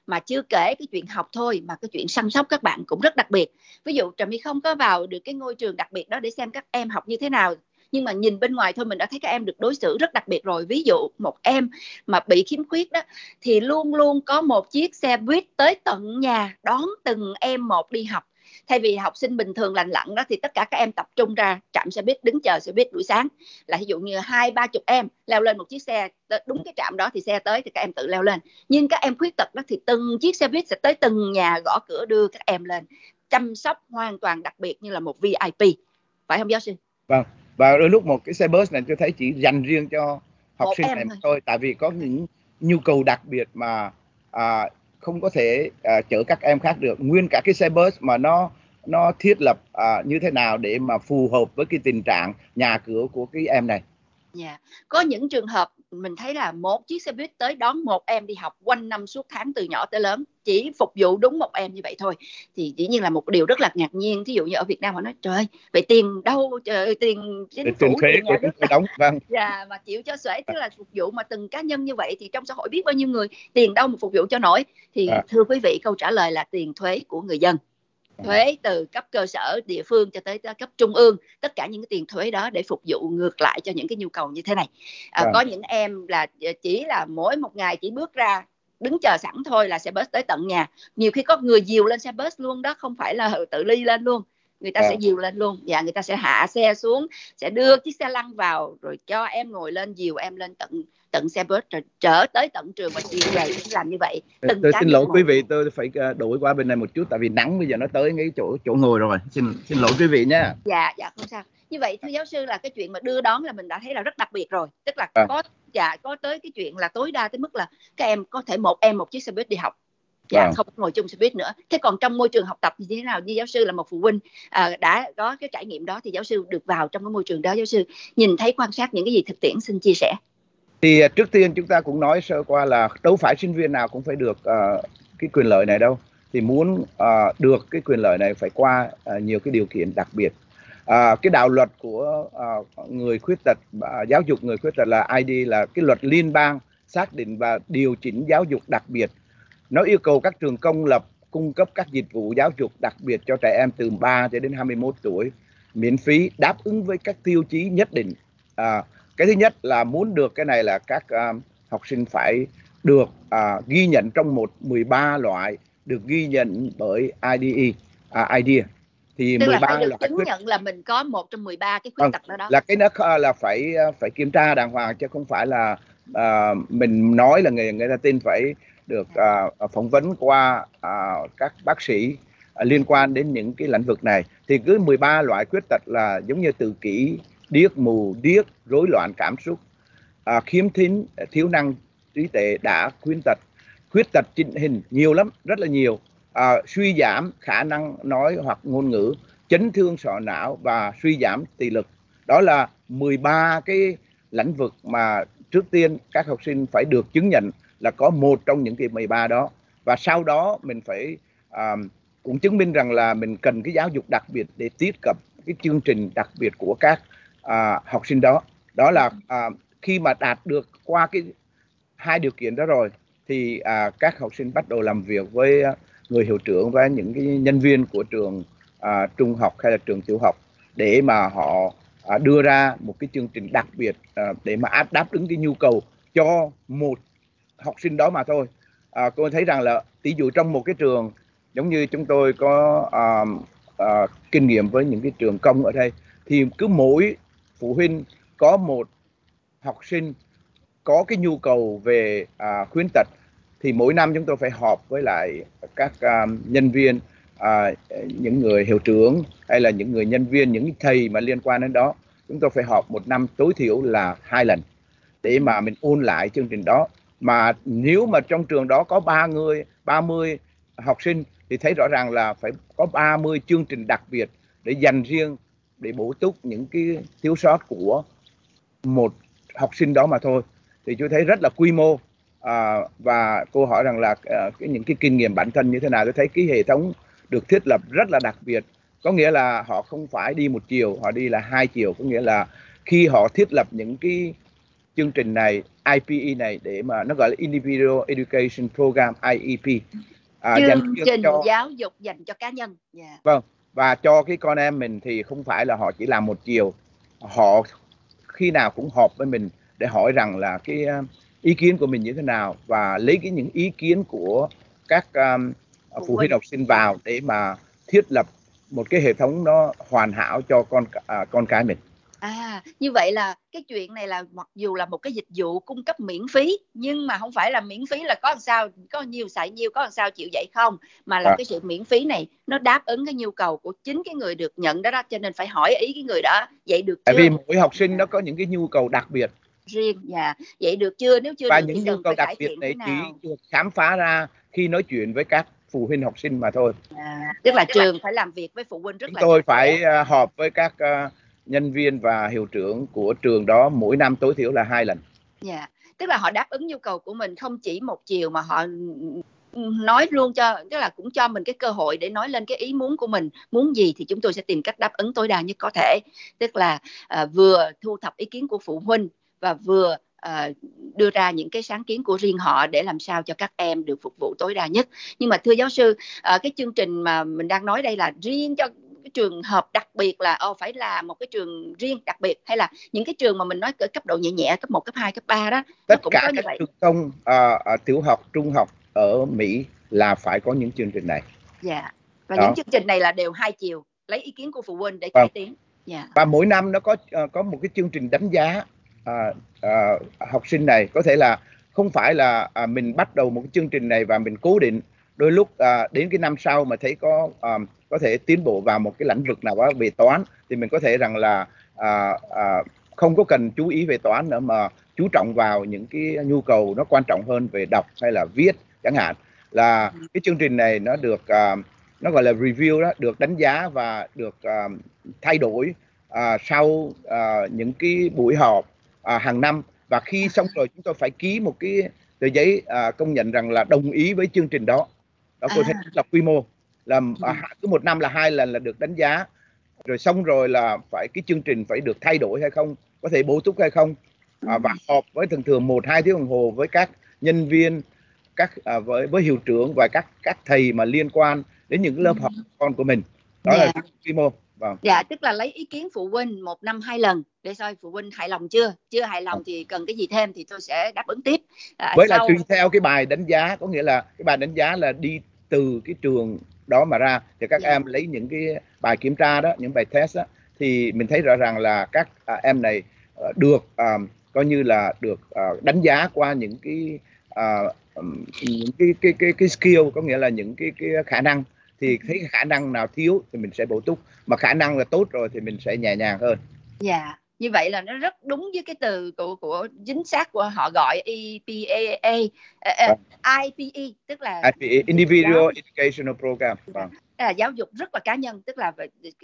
Mà chưa kể cái chuyện học thôi, mà cái chuyện săn sóc các bạn cũng rất đặc biệt. Ví dụ trà my không có vào được cái ngôi trường đặc biệt đó để xem các em học như thế nào nhưng mà nhìn bên ngoài thôi mình đã thấy các em được đối xử rất đặc biệt rồi. Ví dụ một em mà bị khiếm khuyết đó, thì luôn luôn có một chiếc xe buýt tới tận nhà đón từng em một đi học. Thay vì học sinh bình thường lành lặn đó, thì tất cả các em tập trung ra trạm xe buýt, đứng chờ xe buýt buổi sáng. Là ví dụ như hai, ba chục em leo lên một chiếc xe đúng cái trạm đó thì xe tới thì các em tự leo lên. Nhưng các em khuyết tật đó thì từng chiếc xe buýt sẽ tới từng nhà gõ cửa đưa các em lên, chăm sóc hoàn toàn đặc biệt như là một VIP phải không giáo sư? Vâng và đôi lúc một cái xe bus này tôi thấy chỉ dành riêng cho học một sinh này thôi. thôi tại vì có những nhu cầu đặc biệt mà à, không có thể à, chở các em khác được nguyên cả cái xe bus mà nó nó thiết lập à, như thế nào để mà phù hợp với cái tình trạng nhà cửa của cái em này. Dạ, yeah. có những trường hợp mình thấy là một chiếc xe buýt tới đón một em đi học quanh năm suốt tháng từ nhỏ tới lớn chỉ phục vụ đúng một em như vậy thôi. Thì dĩ nhiên là một điều rất là ngạc nhiên thí dụ như ở Việt Nam họ nói trời vậy tiền đâu trời tiền chính phủ tiền nhà nước đóng vâng. Dạ mà chịu cho xuể tức là phục vụ mà từng cá nhân như vậy thì trong xã hội biết bao nhiêu người tiền đâu mà phục vụ cho nổi. Thì à. thưa quý vị câu trả lời là tiền thuế của người dân thuế từ cấp cơ sở địa phương cho tới cấp trung ương tất cả những cái tiền thuế đó để phục vụ ngược lại cho những cái nhu cầu như thế này. À, à. có những em là ờ, chỉ là mỗi một ngày chỉ bước ra đứng chờ sẵn thôi là xe bus tới tận nhà. Nhiều khi có người dìu lên xe bus luôn đó không phải là tự ly lên luôn người ta à. sẽ dìu lên luôn. Dạ, người ta sẽ hạ xe xuống sẽ đưa chiếc xe lăn vào rồi cho em ngồi lên dìu em lên tận tận xe bus rồi trở tới tận trường và chiều về cũng làm như vậy. Từng tôi xin lỗi quý vị tôi phải ờ, đổi qua bên này một chút tại vì nắng bây giờ nó tới ngay chỗ chỗ ngồi rồi. Xin xin lỗi quý vị nhé dạ dạ không sao. Như vậy thưa giáo sư là cái chuyện mà đưa đón là mình đã thấy là rất đặc biệt rồi. Tức là à. có dạ có tới cái chuyện là tối đa tới mức là các em có thể một em một chiếc xe buýt đi học dạ à. không ngồi chung xe buýt nữa. Thế còn trong môi trường học tập như thế nào? Như giáo sư là một phụ huynh à, đã có cái trải nghiệm đó thì giáo sư được vào trong cái môi trường đó. Giáo sư nhìn thấy quan sát những cái gì thực tiễn xin chia sẻ. Thì à, trước tiên chúng ta cũng nói sơ qua là đâu phải sinh viên nào cũng phải được uh, cái quyền lợi này đâu. Thì muốn uh, được cái quyền lợi này phải qua uh, nhiều cái điều kiện đặc biệt. Uh, cái đạo luật của uh, người khuyết tật uh, giáo dục người khuyết tật là ID là cái luật liên bang xác định và điều chỉnh giáo dục đặc biệt nó yêu cầu các trường công lập cung cấp các dịch vụ giáo dục đặc biệt cho trẻ em từ 3 cho đến 21 tuổi miễn phí đáp ứng với các tiêu chí nhất định. À, cái thứ nhất là muốn được cái này là các uh, học sinh phải được uh, ghi nhận trong một 13 loại được ghi nhận bởi IDE uh, IDEA thì Tức 13 là phải được chứng khuyết... nhận là mình có một trong 13 cái khuyết vâng, tật đó đó. là cái nó là phải phải kiểm tra đàng hoàng chứ không phải là uh, mình nói là người người ta tin phải được uh, phỏng vấn qua uh, các bác sĩ liên quan đến những cái lĩnh vực này. Thì cứ 13 loại khuyết tật là giống như tự kỷ điếc mù điếc rối loạn cảm xúc à, khiếm thính thiếu năng trí tuệ đã khuyết tật. Khuyết tật trình hình nhiều lắm rất là nhiều. À, suy giảm khả năng nói hoặc ngôn ngữ chấn thương sọ não và suy giảm thị lực. Đó là 13 cái lĩnh vực mà trước tiên các học sinh phải được chứng nhận là có một trong những cái 13 đó. Và sau đó mình phải à, cũng chứng minh rằng là mình cần cái giáo dục đặc biệt để tiếp cận cái chương trình đặc biệt của các à, học sinh đó. Đó là à, khi mà đạt được qua cái hai điều kiện đó rồi thì à, các học sinh bắt đầu làm việc với người hiệu trưởng và những cái nhân viên của trường à, trung học hay là trường tiểu học để mà họ à, đưa ra một cái chương trình đặc biệt à, để mà đáp ứng cái nhu cầu cho một học sinh đó mà thôi. À, cô thấy rằng là ví dụ trong một cái trường giống như chúng tôi có à, à, kinh nghiệm với những cái trường công ở đây thì cứ mỗi phụ huynh có một học sinh có cái nhu cầu về à, khuyến tật thì mỗi năm chúng tôi phải họp với lại các à, nhân viên à, những người hiệu trưởng hay là những người nhân viên những thầy mà liên quan đến đó. Chúng tôi phải họp một năm tối thiểu là hai lần để mà mình ôn lại chương trình đó mà nếu mà trong trường đó có ba người 30 học sinh thì thấy rõ ràng là phải có 30 chương trình đặc biệt để dành riêng để bổ túc những cái thiếu sót của một học sinh đó mà thôi. Thì tôi thấy rất là quy mô. À, và cô hỏi rằng là à, cái những cái kinh nghiệm bản thân như thế nào? Tôi thấy cái hệ thống được thiết lập rất là đặc biệt. Có nghĩa là họ không phải đi một chiều họ đi là hai chiều. Có nghĩa là khi họ thiết lập những cái chương trình này IPE này để mà nó gọi là Individual Education Program IEP à, chương trình cho, giáo dục dành cho cá nhân yeah. Dạ. vâng và cho cái con em mình thì không phải là họ chỉ làm một chiều họ khi nào cũng họp với mình để hỏi rằng là cái uh, ý kiến của mình như thế nào và lấy cái những ý kiến của các um, phụ huynh học sinh vào để mà thiết lập một cái hệ thống nó hoàn hảo cho con uh, con cái mình À, như vậy là cái chuyện này là mặc dù là một cái dịch vụ cung cấp miễn phí nhưng mà không phải là miễn phí là có làm sao có nhiều xài nhiêu có làm sao chịu dạy không? Mà là à. cái sự miễn phí này nó đáp ứng cái nhu cầu của chính cái người được nhận đó đó cho nên phải hỏi ý cái người đó dạy được chưa? Tại vì mỗi học sinh nó có những cái nhu cầu đặc biệt. Riêng dạ. Vậy được chưa? Nếu chưa và được những nhu cầu đặc biệt này chỉ được khám phá ra khi nói chuyện với các phụ huynh học sinh mà thôi. À, tức là trường phải làm việc với phụ huynh rất Chúng là tôi phải uh, họp với các uh, nhân viên và hiệu trưởng của trường đó mỗi năm tối thiểu là hai lần. Dạ, yeah. tức là họ đáp ứng nhu cầu của mình không chỉ một chiều mà họ nói luôn cho tức là cũng cho mình cái cơ hội để nói lên cái ý muốn của mình muốn gì thì chúng tôi sẽ tìm cách đáp ứng tối đa nhất có thể tức là à, vừa thu thập ý kiến của phụ huynh và vừa à, đưa ra những cái sáng kiến của riêng họ để làm sao cho các em được phục vụ tối đa nhất nhưng mà thưa giáo sư à, cái chương trình mà mình đang nói đây là riêng cho trường hợp đặc biệt là ô phải là một cái trường riêng đặc biệt hay là những cái trường mà mình nói ở cấp độ nhẹ nhẹ cấp 1, cấp 2, cấp 3 đó tất cũng cả có như các vậy. trường công à, à, tiểu học trung học ở Mỹ là phải có những chương trình này dạ và đó. những chương trình này là đều hai chiều lấy ý kiến của phụ huynh để vâng. cải tiến dạ. và mỗi năm nó có uh, có một cái chương trình đánh giá uh, uh, học sinh này có thể là không phải là uh, mình bắt đầu một cái chương trình này và mình cố định đôi lúc à, đến cái năm sau mà thấy có à, có thể tiến bộ vào một cái lĩnh vực nào đó về toán thì mình có thể rằng là à, à, không có cần chú ý về toán nữa mà chú trọng vào những cái nhu cầu nó quan trọng hơn về đọc hay là viết chẳng hạn. Là cái chương trình này nó được à, nó gọi là review đó được đánh giá và được à, thay đổi à, sau à, những cái buổi họp à, hàng năm. Và khi xong rồi chúng tôi phải ký một cái tờ giấy à, công nhận rằng là đồng ý với chương trình đó đó thấy à. là quy mô là ừ. cứ một năm là hai lần là được đánh giá rồi xong rồi là phải cái chương trình phải được thay đổi hay không có thể bổ túc hay không à, và họp với thường thường một hai tiếng đồng hồ với các nhân viên các à, với với hiệu trưởng và các các thầy mà liên quan đến những lớp học con của mình đó yeah. là dạ. quy mô vâng. dạ tức là lấy ý kiến phụ huynh một năm hai lần để coi phụ huynh hài lòng chưa chưa hài lòng thì cần cái gì thêm thì tôi sẽ đáp ứng tiếp à, với sau... là tùy theo cái bài đánh giá có nghĩa là cái bài đánh giá là đi từ cái trường đó mà ra thì các. Dạ. em lấy những cái bài kiểm tra đó những bài test đó thì mình thấy rõ ràng là các à, em này uh, được uh, coi như là được uh, đánh giá qua những cái uh, những cái cái cái cái skill có nghĩa là những cái cái khả năng thì thấy khả năng nào thiếu thì mình sẽ bổ túc mà khả năng là tốt rồi thì mình sẽ nhẹ nhàng hơn. Dạ. Yeah như vậy là nó rất đúng với cái từ của của chính xác của họ gọi EPA uh, uh, IPE tức là IPE Individual Educational Program. Vâng. là giáo dục rất là cá nhân tức là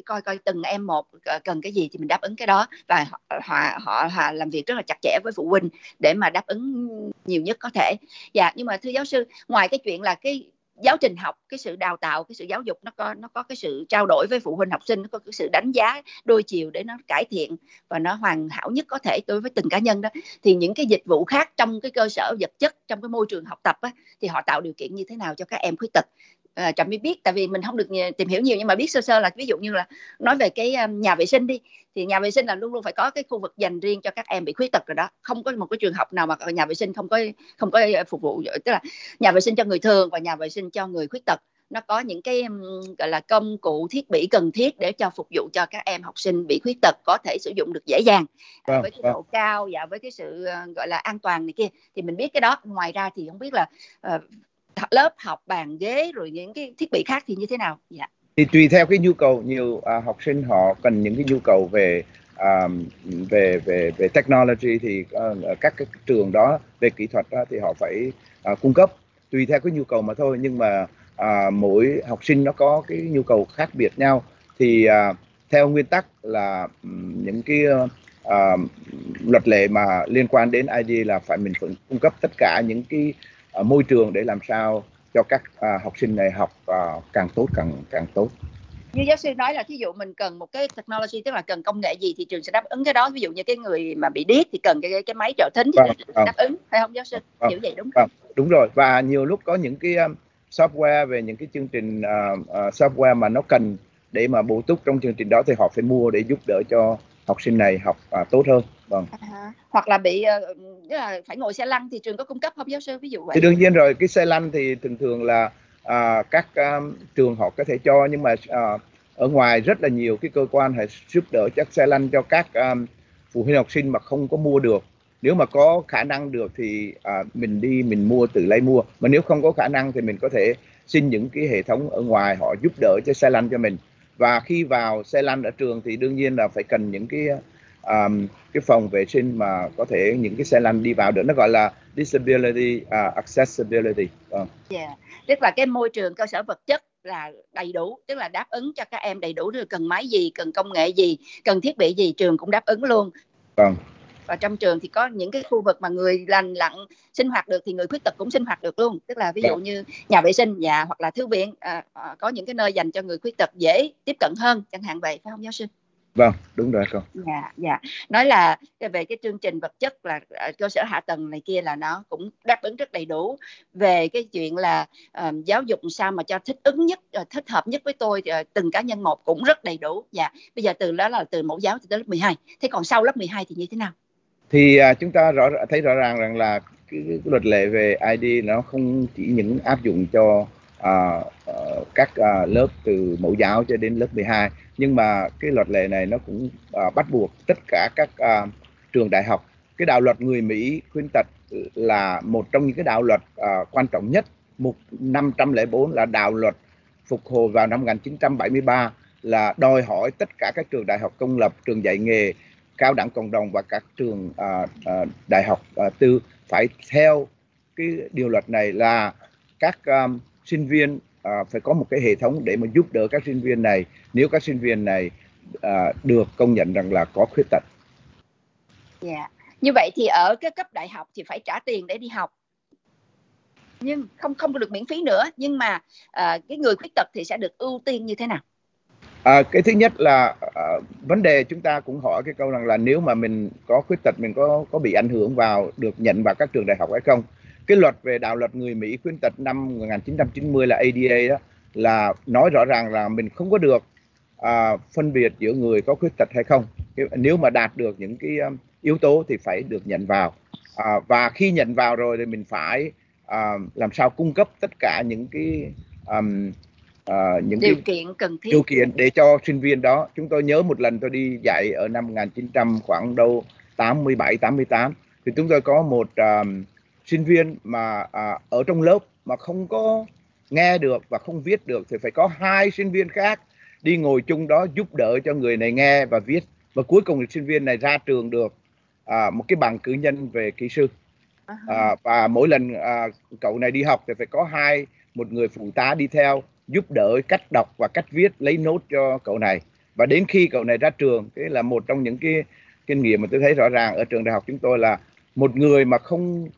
coi coi từng em một cần cái gì thì mình đáp ứng cái đó. Và họ họ, họ, họ làm việc rất là chặt chẽ với phụ huynh để mà đáp ứng nhiều nhất có thể. Dạ nhưng mà thưa giáo sư ngoài cái chuyện là cái giáo trình học cái sự đào tạo cái sự giáo dục nó có nó có cái sự trao đổi với phụ huynh học sinh nó có cái sự đánh giá đôi chiều để nó cải thiện và nó hoàn hảo nhất có thể đối với từng cá nhân đó. Thì những cái dịch vụ khác trong cái cơ sở vật chất trong cái môi trường học tập á, thì họ tạo điều kiện như thế nào cho các em khuyết tật? À, trầm mới biết tại vì mình không được tìm hiểu nhiều nhưng mà biết sơ sơ là ví dụ như là nói về cái nhà vệ sinh đi thì nhà vệ sinh là luôn luôn phải có cái khu vực dành riêng cho các em bị khuyết tật rồi đó. Không có một cái trường học nào mà nhà vệ sinh không có không có phục vụ tức là nhà vệ sinh cho người thường và nhà vệ sinh cho người khuyết tật. Nó có những cái gọi là công cụ thiết bị cần thiết để cho phục vụ cho các em học sinh bị khuyết tật có thể sử dụng được dễ dàng. Vâng, với cái vâng. độ cao và với cái sự gọi là an toàn này kia thì mình biết cái đó. Ngoài ra thì không biết là uh, lớp học bàn ghế rồi những cái thiết bị khác thì như thế nào? Dạ. Thì tùy theo cái nhu cầu nhiều à, học sinh họ cần những cái nhu cầu về à, về về về technology thì à, các cái trường đó về kỹ thuật đó thì họ phải à, cung cấp. Tùy theo cái nhu cầu mà thôi nhưng mà à, mỗi học sinh nó có cái nhu cầu khác biệt nhau. Thì à, theo nguyên tắc là những cái à, luật lệ mà liên quan đến ID là phải mình phải cung cấp tất cả những cái môi trường để làm sao cho các à, học sinh này học à, càng tốt càng càng tốt. Như giáo sư nói là thí dụ mình cần một cái technology tức là cần công nghệ gì thì trường sẽ đáp ứng cái đó. Ví dụ như cái người mà bị điếc thì cần cái cái máy trợ thính thì vâng, trường vâng. đáp ứng. Phải không giáo sư? Vâng, hiểu vậy đúng không? vâng, đúng rồi. Và nhiều lúc có những cái um, software về những cái chương trình uh, uh, software mà nó cần để mà bổ túc trong chương trình đó thì họ phải mua để giúp đỡ cho học sinh này học uh, tốt hơn vâng. À, hoặc là bị uh, là phải ngồi xe lăn thì trường có cung cấp không giáo sư? Ví dụ vậy. Thì đương nhiên rồi cái xe lăn thì thường thường là uh, các um, trường họ có thể cho nhưng mà uh, ở ngoài rất là nhiều cái cơ quan hay giúp đỡ chắc xe lăn cho các um, phụ huynh học sinh mà không có mua được. Nếu mà có khả năng được thì à, mình đi mình mua tự lấy mua. Mà nếu không có khả năng thì mình có thể xin những cái hệ thống ở ngoài họ giúp đỡ cho xe lăn cho mình và khi vào xe lăn ở trường thì đương nhiên là phải cần những cái um, cái phòng vệ sinh mà có thể những cái xe lăn đi vào được nó gọi là disability uh, accessibility. Uh. Yeah. Dạ, tức là cái môi trường cơ sở vật chất là đầy đủ tức là đáp ứng cho các em đầy đủ được cần máy gì cần công nghệ gì cần thiết bị gì trường cũng đáp ứng luôn vâng và trong trường thì có những cái khu vực mà người lành lặn sinh hoạt được thì người khuyết tật cũng sinh hoạt được luôn. Tức là ví dụ vâng. như nhà vệ sinh nhà hoặc là thư viện à, à, có những cái nơi dành cho người khuyết tật dễ tiếp cận hơn chẳng hạn vậy phải không giáo sư? Vâng đúng rồi con dạ dạ. Nói là về cái chương trình vật chất là à, cơ sở hạ tầng này kia là nó cũng đáp ứng rất đầy đủ về cái chuyện là uh, giáo dục sao mà cho thích ứng nhất uh, thích hợp nhất với tôi uh, từng cá nhân một cũng rất đầy đủ. Dạ bây giờ từ đó là từ mẫu giáo tới lớp 12 thế còn sau lớp 12 thì như thế nào thì à, chúng ta rõ thấy rõ ràng rằng là cái, cái luật lệ về ID nó không chỉ những áp dụng cho à, ờ, các à, lớp từ mẫu giáo cho đến lớp 12 nhưng mà cái luật lệ này nó cũng à, bắt buộc tất cả các à, trường đại học. Cái đạo luật người Mỹ khuyên tật là một trong những cái đạo luật à, quan trọng nhất. Mục 504 là đạo luật phục hồi vào năm 1973 là đòi hỏi tất cả các trường đại học công lập trường dạy nghề cao đẳng cộng đồng và các trường uh, uh, đại học uh, tư phải theo cái điều luật này là các um, sinh viên à, phải có một cái hệ thống để mà giúp đỡ các sinh viên này nếu các sinh viên này à, được công nhận rằng là có khuyết tật. Dạ. Yeah. Như vậy thì ở cái cấp đại học thì phải trả tiền để đi học. Nhưng không không được miễn phí nữa, nhưng mà à, cái người khuyết tật thì sẽ được ưu tiên như thế nào? À, cái thứ nhất là à, vấn đề chúng ta cũng hỏi cái câu rằng là nếu mà mình có khuyết tật mình có có bị ảnh hưởng vào được nhận vào các trường đại học hay không? cái luật về đạo luật người Mỹ khuyết tật năm 1990 là ADA đó là nói rõ ràng là mình không có được à, phân biệt giữa người có khuyết tật hay không nếu mà đạt được những cái um, yếu tố thì phải được nhận vào à, và khi nhận vào rồi thì mình phải à, làm sao cung cấp tất cả những cái um, uh, những điều cái kiện cần thiết. điều kiện để cho sinh viên đó. Chúng tôi nhớ một lần tôi đi dạy ở năm 1900 khoảng đâu 87 88 thì chúng tôi có một um, sinh viên mà à, ở trong lớp mà không có nghe được và không viết được thì phải có hai sinh viên khác đi ngồi chung đó giúp đỡ cho người này nghe và viết. Và cuối cùng thì sinh viên này ra trường được à, một cái bằng cử nhân về kỹ sư. À, và mỗi lần à, cậu này đi học thì phải có hai một người phụ tá đi theo giúp đỡ cách đọc và cách viết lấy nốt cho cậu này. Và đến khi cậu này ra trường cái là một trong những cái kinh nghiệm mà tôi thấy rõ ràng ở trường đại học chúng tôi là một người mà không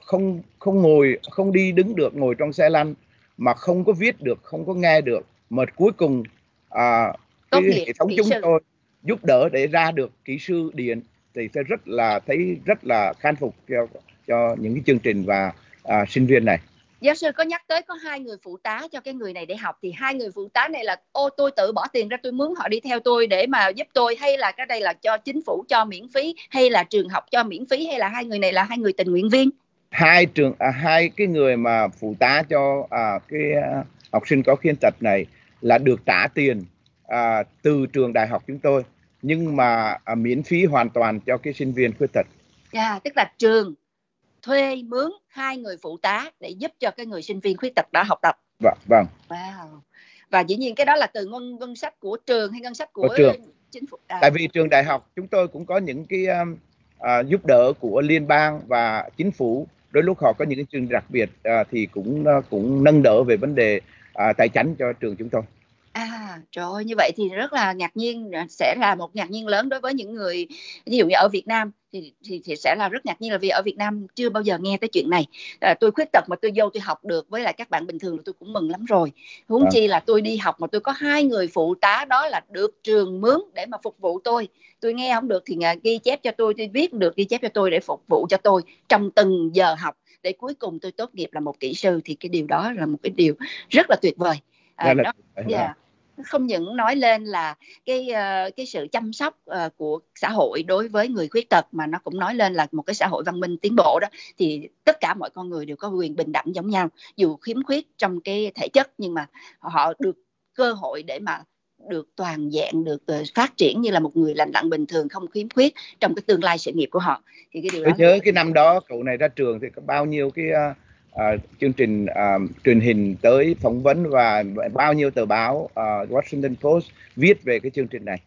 không không ngồi không đi đứng được ngồi trong xe lăn mà không có viết được không có nghe được. Mà cuối cùng à, cái hệ thống chúng sư. tôi giúp đỡ để ra được kỹ sư điện thì tôi rất là thấy rất là khan phục cho cho những cái chương trình và à, sinh viên này giáo sư có nhắc tới có hai người phụ tá cho cái người này để học thì hai người phụ tá này là ô tôi tự bỏ tiền ra tôi mướn họ đi theo tôi để mà giúp tôi hay là cái đây là cho chính phủ cho miễn phí hay là trường học cho miễn phí hay là hai người này là hai người tình nguyện viên hai trường à, hai cái người mà phụ tá cho à, cái à, học sinh có khiếm tật này là được trả tiền à, từ trường đại học chúng tôi nhưng mà à, miễn phí hoàn toàn cho cái sinh viên khuyết tật. Yeah, dạ, tức là trường thuê mướn hai người phụ tá để giúp cho cái người sinh viên khuyết tật đã học tập. Vâng, vâng. Wow. Và dĩ nhiên cái đó là từ ngân ngân sách của trường hay ngân sách của, của trường. chính phủ. À. Tại vì trường đại học chúng tôi cũng có những cái um, uh, giúp đỡ của liên bang và chính phủ đôi lúc họ có những cái chương đặc biệt à, thì cũng à, cũng nâng đỡ về vấn đề uh, tài chánh cho trường chúng tôi. À, trời ơi, như vậy thì rất là ngạc nhiên, sẽ là một ngạc nhiên lớn đối với những người ví dụ như ở Việt Nam thì thì, thì sẽ là rất ngạc nhiên là vì ở Việt Nam chưa bao giờ nghe tới chuyện này. À, tôi khuyết tật mà tôi vô tôi học được với lại các bạn bình thường là tôi cũng mừng lắm rồi. Huống à. chi là tôi đi học mà tôi có hai người phụ tá đó là được trường mướn để mà phục vụ tôi. Tôi nghe không được thì ghi chép cho tôi, tôi viết được ghi chép cho tôi để phục vụ cho tôi trong từng giờ học để cuối cùng tôi tốt nghiệp là một kỹ sư thì cái điều đó là một cái điều rất là tuyệt vời. À, đó, yeah không những nói lên là cái uh, cái sự chăm sóc uh, của xã hội đối với người khuyết tật mà nó cũng nói lên là một cái xã hội văn minh tiến bộ đó thì tất cả mọi con người đều có quyền bình đẳng giống nhau dù khiếm khuyết trong cái thể chất nhưng mà họ được cơ hội để mà được toàn dạng được uh, phát triển như là một người lành lặn bình thường không khiếm khuyết trong cái tương lai sự nghiệp của họ. Thì cái điều đó nhớ cái năm đó cậu này ra trường thì có bao nhiêu cái uh uh, chương trình uh, truyền hình tới phỏng vấn và bao nhiêu tờ báo uh, Washington Post viết về cái chương trình này.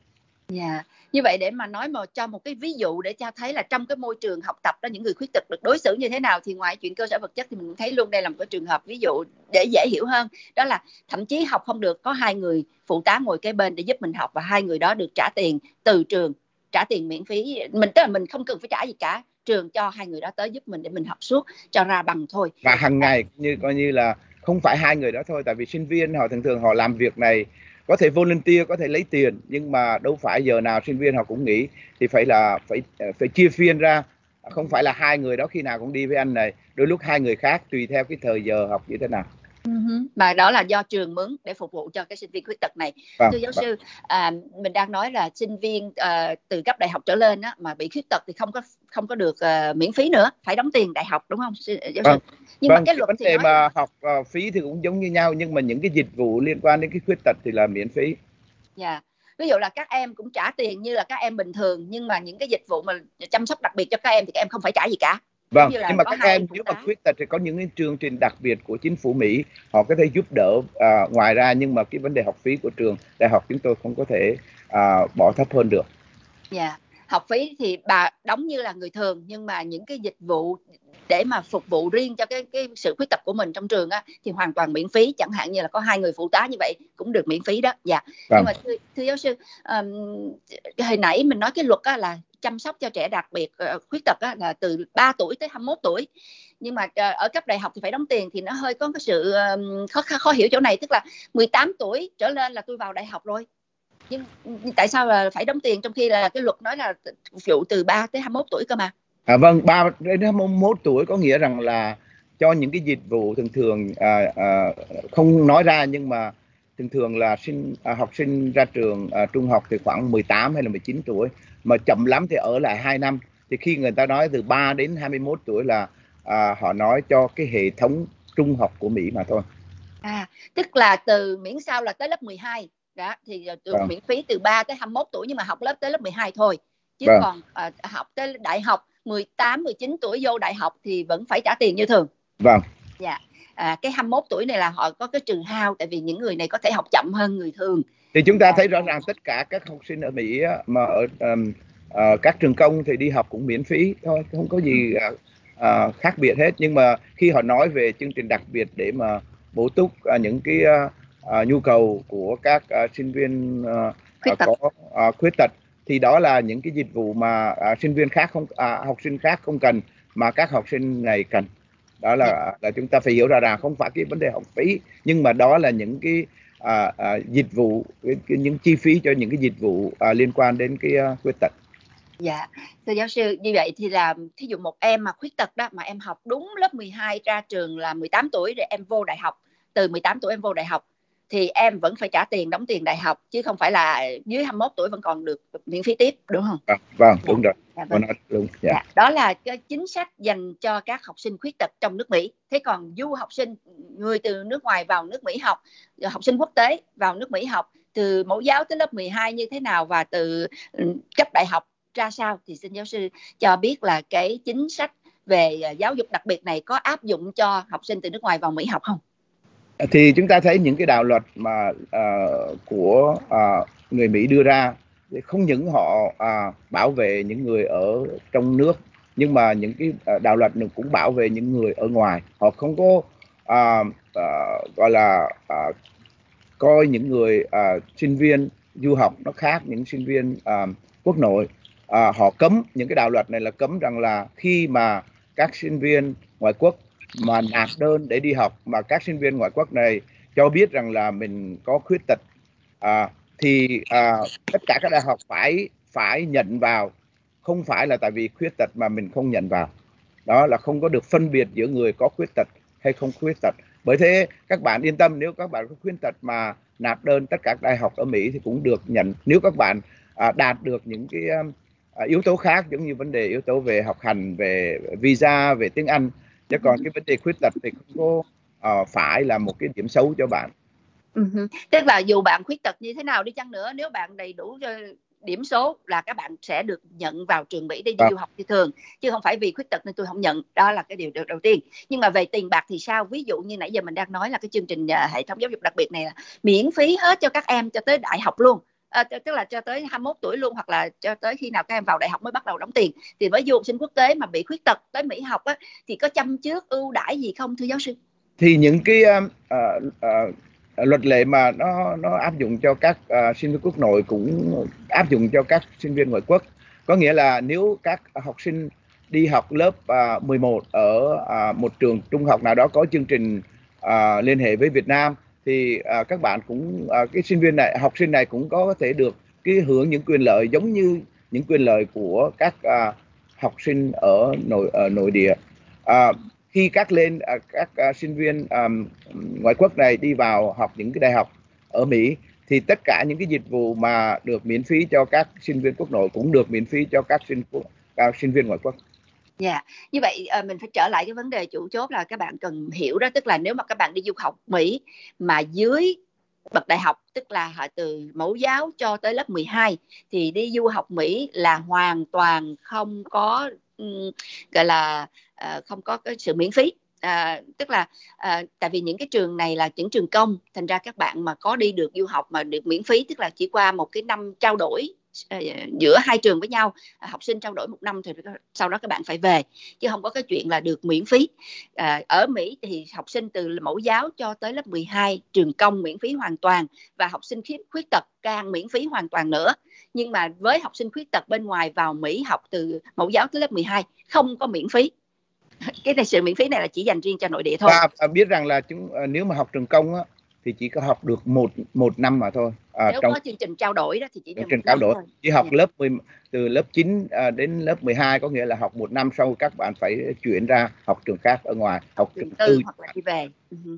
Dạ, yeah. như vậy để mà nói mà cho một cái ví dụ để cho thấy là trong cái môi trường học tập đó những người khuyết tật được đối xử như thế nào thì ngoài chuyện cơ sở vật chất thì mình thấy luôn đây là một cái trường hợp ví dụ để dễ hiểu hơn đó là thậm chí học không được có hai người phụ tá ngồi kế bên để giúp mình học và hai người đó được trả tiền từ trường trả tiền miễn phí mình tức là mình không cần phải trả gì cả trường cho hai người đó tới giúp mình để mình học suốt cho ra bằng thôi. Và hàng ngày như coi như là không phải hai người đó thôi tại vì sinh viên họ thường thường họ làm việc này có thể volunteer có thể lấy tiền nhưng mà đâu phải giờ nào sinh viên họ cũng nghỉ. Thì phải là phải phải chia phiên ra không phải là hai người đó khi nào cũng đi với anh này. Đôi lúc hai người khác tùy theo cái thời giờ học như thế nào. Mà đó là do trường mướn để phục vụ cho cái sinh viên khuyết tật này. Vâng, thưa giáo vâng. sư à, mình đang nói là sinh viên à, từ cấp đại học trở lên á, mà bị khuyết tật thì không có không có được uh, miễn phí nữa phải đóng tiền đại học đúng không giáo vâng, sư nhưng vâng, mà cái luật vấn đề nói... mà học uh, phí thì cũng giống như nhau nhưng mà những cái dịch vụ liên quan đến cái khuyết tật thì là miễn phí. Dạ. Yeah ví dụ là các em cũng trả tiền như là các em bình thường nhưng mà những cái dịch vụ mà chăm sóc đặc biệt cho các em thì các em không phải trả gì cả. Vâng, nhưng mà các em nếu mà khuyết tật thì có những cái chương trình đặc biệt của chính phủ Mỹ họ có thể giúp đỡ à, ngoài ra nhưng mà cái vấn đề học phí của trường đại học chúng tôi không có thể à, bỏ thấp hơn được. Dạ, yeah. Học phí thì bà đóng như là người thường nhưng mà những cái dịch vụ để mà phục vụ riêng cho cái cái sự khuyết tật của mình trong trường á thì hoàn toàn miễn phí chẳng hạn như là có hai người phụ tá như vậy cũng được miễn phí đó. Dạ. Vâng. nhưng mà thưa, thưa giáo sư um, hồi nãy mình nói cái luật á là chăm sóc cho trẻ đặc biệt uh, khuyết tật á, là từ 3 tuổi tới 21 tuổi. Nhưng mà uh, ở cấp đại học thì phải đóng tiền thì nó hơi có cái sự khó khó hiểu chỗ này tức là 18 tuổi trở lên là tôi vào đại học rồi nhưng tại sao là phải đóng tiền trong khi là cái luật nói là phục vụ từ 3 tới 21 tuổi cơ mà? À, vâng 3 đến 21 tuổi có nghĩa rằng là cho những cái dịch vụ thường thường à, à, không nói ra nhưng mà thường thường là sinh à, học sinh ra trường à, trung học thì khoảng 18 hay là 19 tuổi mà chậm lắm thì ở lại 2 năm. Thì khi người ta nói từ 3 đến 21 tuổi là à, họ nói cho cái hệ thống trung học của Mỹ mà thôi. À, tức là từ miễn sao là tới lớp 12 đó thì được vâng. miễn phí từ 3 tới 21 tuổi nhưng mà học lớp tới lớp 12 thôi. Chứ vâng. còn à, học tới đại học 18 19 tuổi vô đại học thì vẫn phải trả tiền như thường. Vâng. Dạ. À, cái 21 tuổi này là họ có cái trừ hao tại vì những người này có thể học chậm hơn người thường thì chúng ta thấy rõ ràng tất cả các học sinh ở Mỹ mà ở um, uh, các trường công thì đi học cũng miễn phí thôi không có gì uh, uh, khác biệt hết nhưng mà khi họ nói về chương trình đặc biệt để mà bổ túc uh, những cái uh, uh, nhu cầu của các uh, sinh viên uh, khuyết tật. có uh, khuyết tật thì đó là những cái dịch vụ mà uh, sinh viên khác không uh, học sinh khác không cần mà các học sinh này cần đó là dạ. là chúng ta phải hiểu ra rằng không phải cái vấn đề học phí nhưng mà đó là những cái à, à, dịch vụ cái, cái, những chi phí cho những cái dịch vụ à, liên quan đến cái uh, khuyết tật. Dạ, thưa giáo sư, như vậy thì là thí dụ một em mà khuyết tật đó mà em học đúng lớp 12 ra trường là 18 tuổi rồi em vô đại học, từ 18 tuổi em vô đại học thì em vẫn phải trả tiền đóng tiền đại học chứ không phải là dưới 21 tuổi vẫn còn được miễn phí tiếp đúng không? À, vâng, đúng rồi. Dạ, vâng. đúng. Dạ. Dạ, đó là cái chính sách dành cho các học sinh khuyết tật trong nước Mỹ. Thế còn du học sinh người từ nước ngoài vào nước Mỹ học, học sinh quốc tế vào nước Mỹ học từ mẫu giáo tới lớp 12 như thế nào và từ ừ, cấp đại học ra sao thì xin giáo sư cho biết là cái chính sách về giáo dục đặc biệt này có áp dụng cho học sinh từ nước ngoài vào Mỹ học không? Thì chúng ta thấy những cái đạo luật mà uh, của uh, người Mỹ đưa ra không những họ uh, bảo vệ những người ở trong nước nhưng mà những cái uh, đạo luật cũng bảo vệ những người ở ngoài. Họ không có uh, uh, gọi là uh, coi những người uh, sinh viên du học nó khác những sinh viên uh, quốc nội. Uh, họ cấm những cái đạo luật này là cấm rằng là khi mà các sinh viên ngoại quốc mà nạp đơn để đi học mà các sinh viên ngoại quốc này cho biết rằng là mình có khuyết tật. À, thì à, tất cả các đại học phải phải nhận vào. Không phải là tại vì khuyết tật mà mình không nhận vào. Đó là không có được phân biệt giữa người có khuyết tật hay không khuyết tật. Bởi thế các bạn yên tâm nếu các bạn có khuyết tật mà nạp đơn tất cả đại học ở Mỹ thì cũng được nhận. Nếu các bạn à, đạt được những cái à, à, yếu tố khác giống như vấn đề yếu tố về học hành về visa về tiếng Anh chứ còn cái vấn đề khuyết tật thì không có uh, phải là một cái điểm xấu cho bạn. Uh-huh. tức là dù bạn khuyết tật như thế nào đi chăng nữa nếu bạn đầy đủ điểm số là các bạn sẽ được nhận vào trường Mỹ để đi à. du học như thường chứ không phải vì khuyết tật nên tôi không nhận. Đó là cái điều được đầu tiên. Nhưng mà về tiền bạc thì sao? Ví dụ như nãy giờ mình đang nói là cái chương trình uh, hệ thống giáo dục đặc biệt này là miễn phí hết cho các em cho tới đại học luôn à, tức là cho tới 21 tuổi luôn hoặc là cho tới khi nào các em vào đại học mới bắt đầu đóng tiền thì với du học sinh quốc tế mà bị khuyết tật tới Mỹ học á, thì có chăm trước ưu đãi gì không thưa giáo sư? Thì những cái uh, uh, luật lệ mà nó nó áp dụng cho các uh, sinh viên quốc nội cũng áp dụng cho các sinh viên ngoại quốc có nghĩa là nếu các học sinh đi học lớp uh, 11 ở uh, một trường trung học nào đó có chương trình uh, liên hệ với Việt Nam thì à, các bạn cũng à, cái sinh viên này học sinh này cũng có thể được cái hưởng những quyền lợi giống như những quyền lợi của các à, học sinh ở nội ở nội địa à, khi các lên à, các à, sinh viên à, ngoại quốc này đi vào học những cái đại học ở Mỹ thì tất cả những cái dịch vụ mà được miễn phí cho các sinh viên quốc nội cũng được miễn phí cho các sinh các à, sinh viên ngoại quốc. Dạ, yeah. như vậy à, mình phải trở lại cái vấn đề chủ chốt là các bạn cần hiểu đó, tức là nếu mà các bạn đi du học Mỹ mà dưới bậc đại học tức là họ từ mẫu giáo cho tới lớp 12 thì đi du học Mỹ là hoàn toàn không có um, gọi là uh, không có cái sự miễn phí à, tức là à, tại vì những cái trường này là những trường công thành ra các bạn mà có đi được du học mà được miễn phí tức là chỉ qua một cái năm trao đổi À, dạ, giữa hai trường với nhau à, học sinh trao đổi một năm thì sau đó các bạn phải về chứ không có cái chuyện là được miễn phí. À, ở Mỹ thì học sinh từ mẫu giáo cho tới lớp 12 trường công miễn phí hoàn toàn và học sinh khiếm khuyết tật càng miễn phí hoàn toàn nữa. Nhưng mà với học sinh khuyết tật bên ngoài vào Mỹ học từ mẫu giáo tới lớp 12 không có miễn phí. Cái này sự miễn phí này là chỉ dành riêng cho nội địa thôi. Và biết rằng là chúng à, nếu mà học trường công á, thì chỉ có học được một một năm mà thôi à, nếu trong có chương trình trao đổi đó thì chỉ chương trình trao đổi thôi. chỉ học. Dạ. lớp 10, từ lớp 9 à, đến lớp 12 có nghĩa là học một năm sau các bạn phải chuyển ra học trường khác ở ngoài học trường tư hoặc là đi về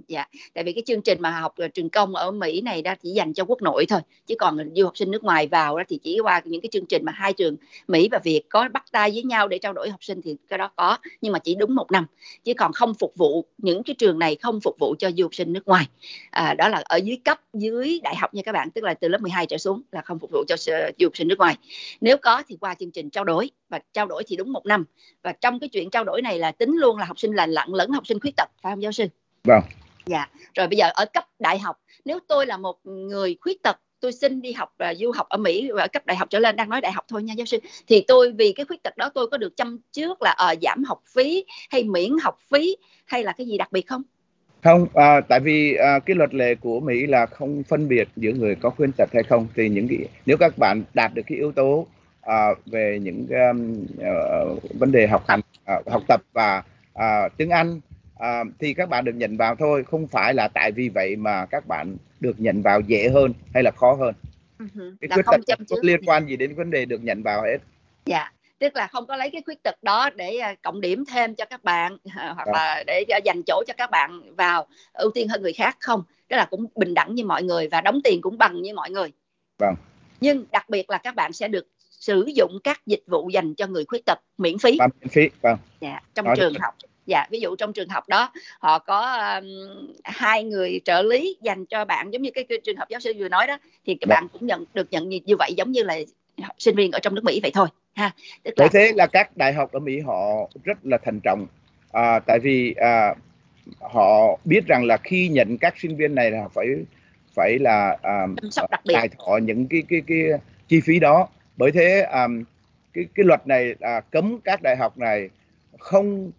dạ tại vì cái chương trình mà học trường công ở Mỹ này đó chỉ dành cho quốc nội thôi chứ còn du học sinh nước ngoài vào đó thì chỉ qua những cái chương trình mà hai trường Mỹ và Việt có bắt tay với nhau để trao đổi học sinh thì cái đó có nhưng mà chỉ đúng một năm chứ còn không phục vụ những cái trường này không phục vụ cho du học sinh nước ngoài à, đó là ở dưới cấp dưới đại học nha các bạn tức là từ lớp 12 trở xuống là không phục vụ cho du học sinh nước ngoài. Nếu có thì qua chương trình trao đổi và trao đổi thì đúng một năm. Và trong cái chuyện trao đổi này là tính luôn là học sinh lành lặn lẫn học sinh khuyết tật phải không giáo sư? Vâng. Dạ. Rồi bây giờ ở cấp đại học nếu tôi là một người khuyết tật tôi xin đi học uh, du học ở Mỹ ở cấp đại học trở lên đang nói đại học thôi nha giáo sư thì tôi vì cái khuyết tật đó tôi có được chăm trước là uh, giảm học phí hay miễn học phí hay là cái gì đặc biệt không không à, tại vì à, cái luật lệ của Mỹ là không phân biệt giữa người có khuyết tật hay không. Thì những cái nếu các bạn đạt được cái yếu tố à, về những um, uh, vấn đề học hành uh, học tập và uh, tiếng Anh uh, thì các bạn được nhận vào thôi. Không phải là tại vì vậy mà các bạn được nhận vào dễ hơn hay là khó hơn. Uh-huh. cái khuyết tật không liên quan gì đến vấn đề được nhận vào hết. Dạ tức là không có lấy cái khuyết tật đó để à, cộng điểm thêm cho các bạn hoặc là để dành chỗ cho các bạn vào ưu tiên hơn người khác không. Tức là cũng bình đẳng như mọi người và đóng tiền cũng bằng như mọi người. Vâng. Nhưng đặc biệt là các bạn sẽ được sử dụng các dịch vụ dành cho người khuyết tật miễn phí. Vâng, miễn phí vâng. Dạ, trong Nói trường được. học. Dạ ví dụ trong trường học đó họ có um, hai người trợ lý dành cho bạn giống như cái, cái trường hợp giáo sư vừa nói đó thì các dạ. bạn cũng nhận được nhận như vậy giống như là sinh viên ở trong nước Mỹ vậy thôi ha tức là... thế là các đại học ở Mỹ họ rất là thận trọng. À, tại vì à, họ biết rằng là khi nhận các sinh viên này là phải phải là à, tài thọ những cái cái cái chi phí đó. Bởi thế à, cái cái luật này à, cấm các đại học này không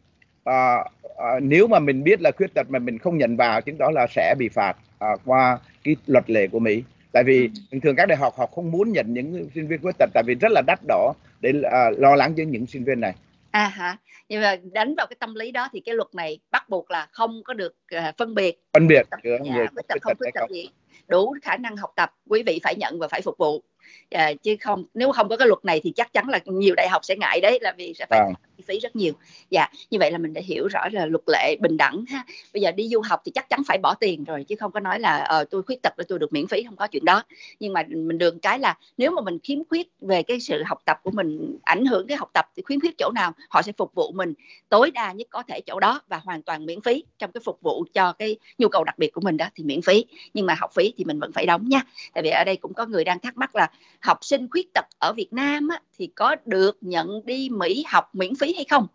à, uh, nếu mà mình biết là khuyết tật mà mình không nhận vào chứng đó là sẽ bị phạt uh, qua cái luật lệ của Mỹ. Tại vì ừ. thường thường các đại học họ không muốn nhận những sinh viên khuyết tật tại vì rất là đắt đỏ để uh, lo lắng cho những sinh viên này. À hả? Nhưng mà đánh vào cái tâm lý đó thì cái luật này bắt buộc là không có được uh, phân biệt. Phân biệt dạ, người khuyết tật không khuyết tật gì. Đủ khả năng học tập quý vị phải nhận và phải phục vụ. À, chứ không nếu không có cái luật này thì chắc chắn là nhiều đại học sẽ ngại đấy là vì sẽ phải à phí rất nhiều. Dạ như vậy là mình đã hiểu rõ là luật lệ bình đẳng ha. Bây giờ đi du học thì chắc chắn phải bỏ tiền rồi chứ không có nói là ờ tôi khuyết tật tôi được miễn phí không có chuyện đó. Nhưng mà mình được cái là nếu mà mình khiếm khuyết về cái sự học tập của mình ảnh hưởng cái học tập thì khiếm khuyết chỗ nào họ sẽ phục vụ mình tối đa nhất có thể chỗ đó và hoàn toàn miễn phí trong cái phục vụ cho cái nhu cầu đặc biệt của mình đó thì miễn phí. Nhưng mà học phí thì mình vẫn phải đóng nha. Tại vì ở đây cũng có người đang thắc mắc là học sinh khuyết tật ở Việt Nam á, thì có được nhận đi Mỹ học miễn phí hay không?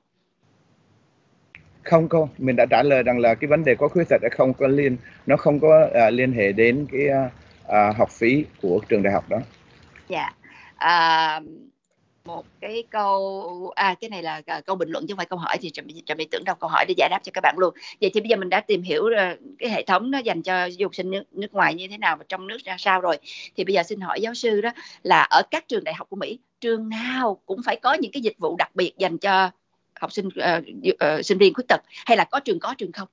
Không cô, mình đã trả lời rằng là cái vấn đề có khuyết tật hay không có liên nó không có uh, liên hệ đến cái uh, học phí của trường đại học đó. Dạ. Yeah. Uh, một cái câu à cái này là câu bình luận chứ không phải câu hỏi thì trà my tưởng đọc câu hỏi để giải đáp cho các bạn luôn vậy thì bây giờ mình đã tìm hiểu cái hệ thống nó dành cho du học sinh nước, nước ngoài như thế nào và trong nước ra sao rồi thì bây giờ xin hỏi giáo sư đó là ở các trường đại học của mỹ trường nào cũng phải có những cái dịch vụ đặc biệt dành cho học sinh uh, uh, sinh viên khuyết tật hay là có trường có trường không?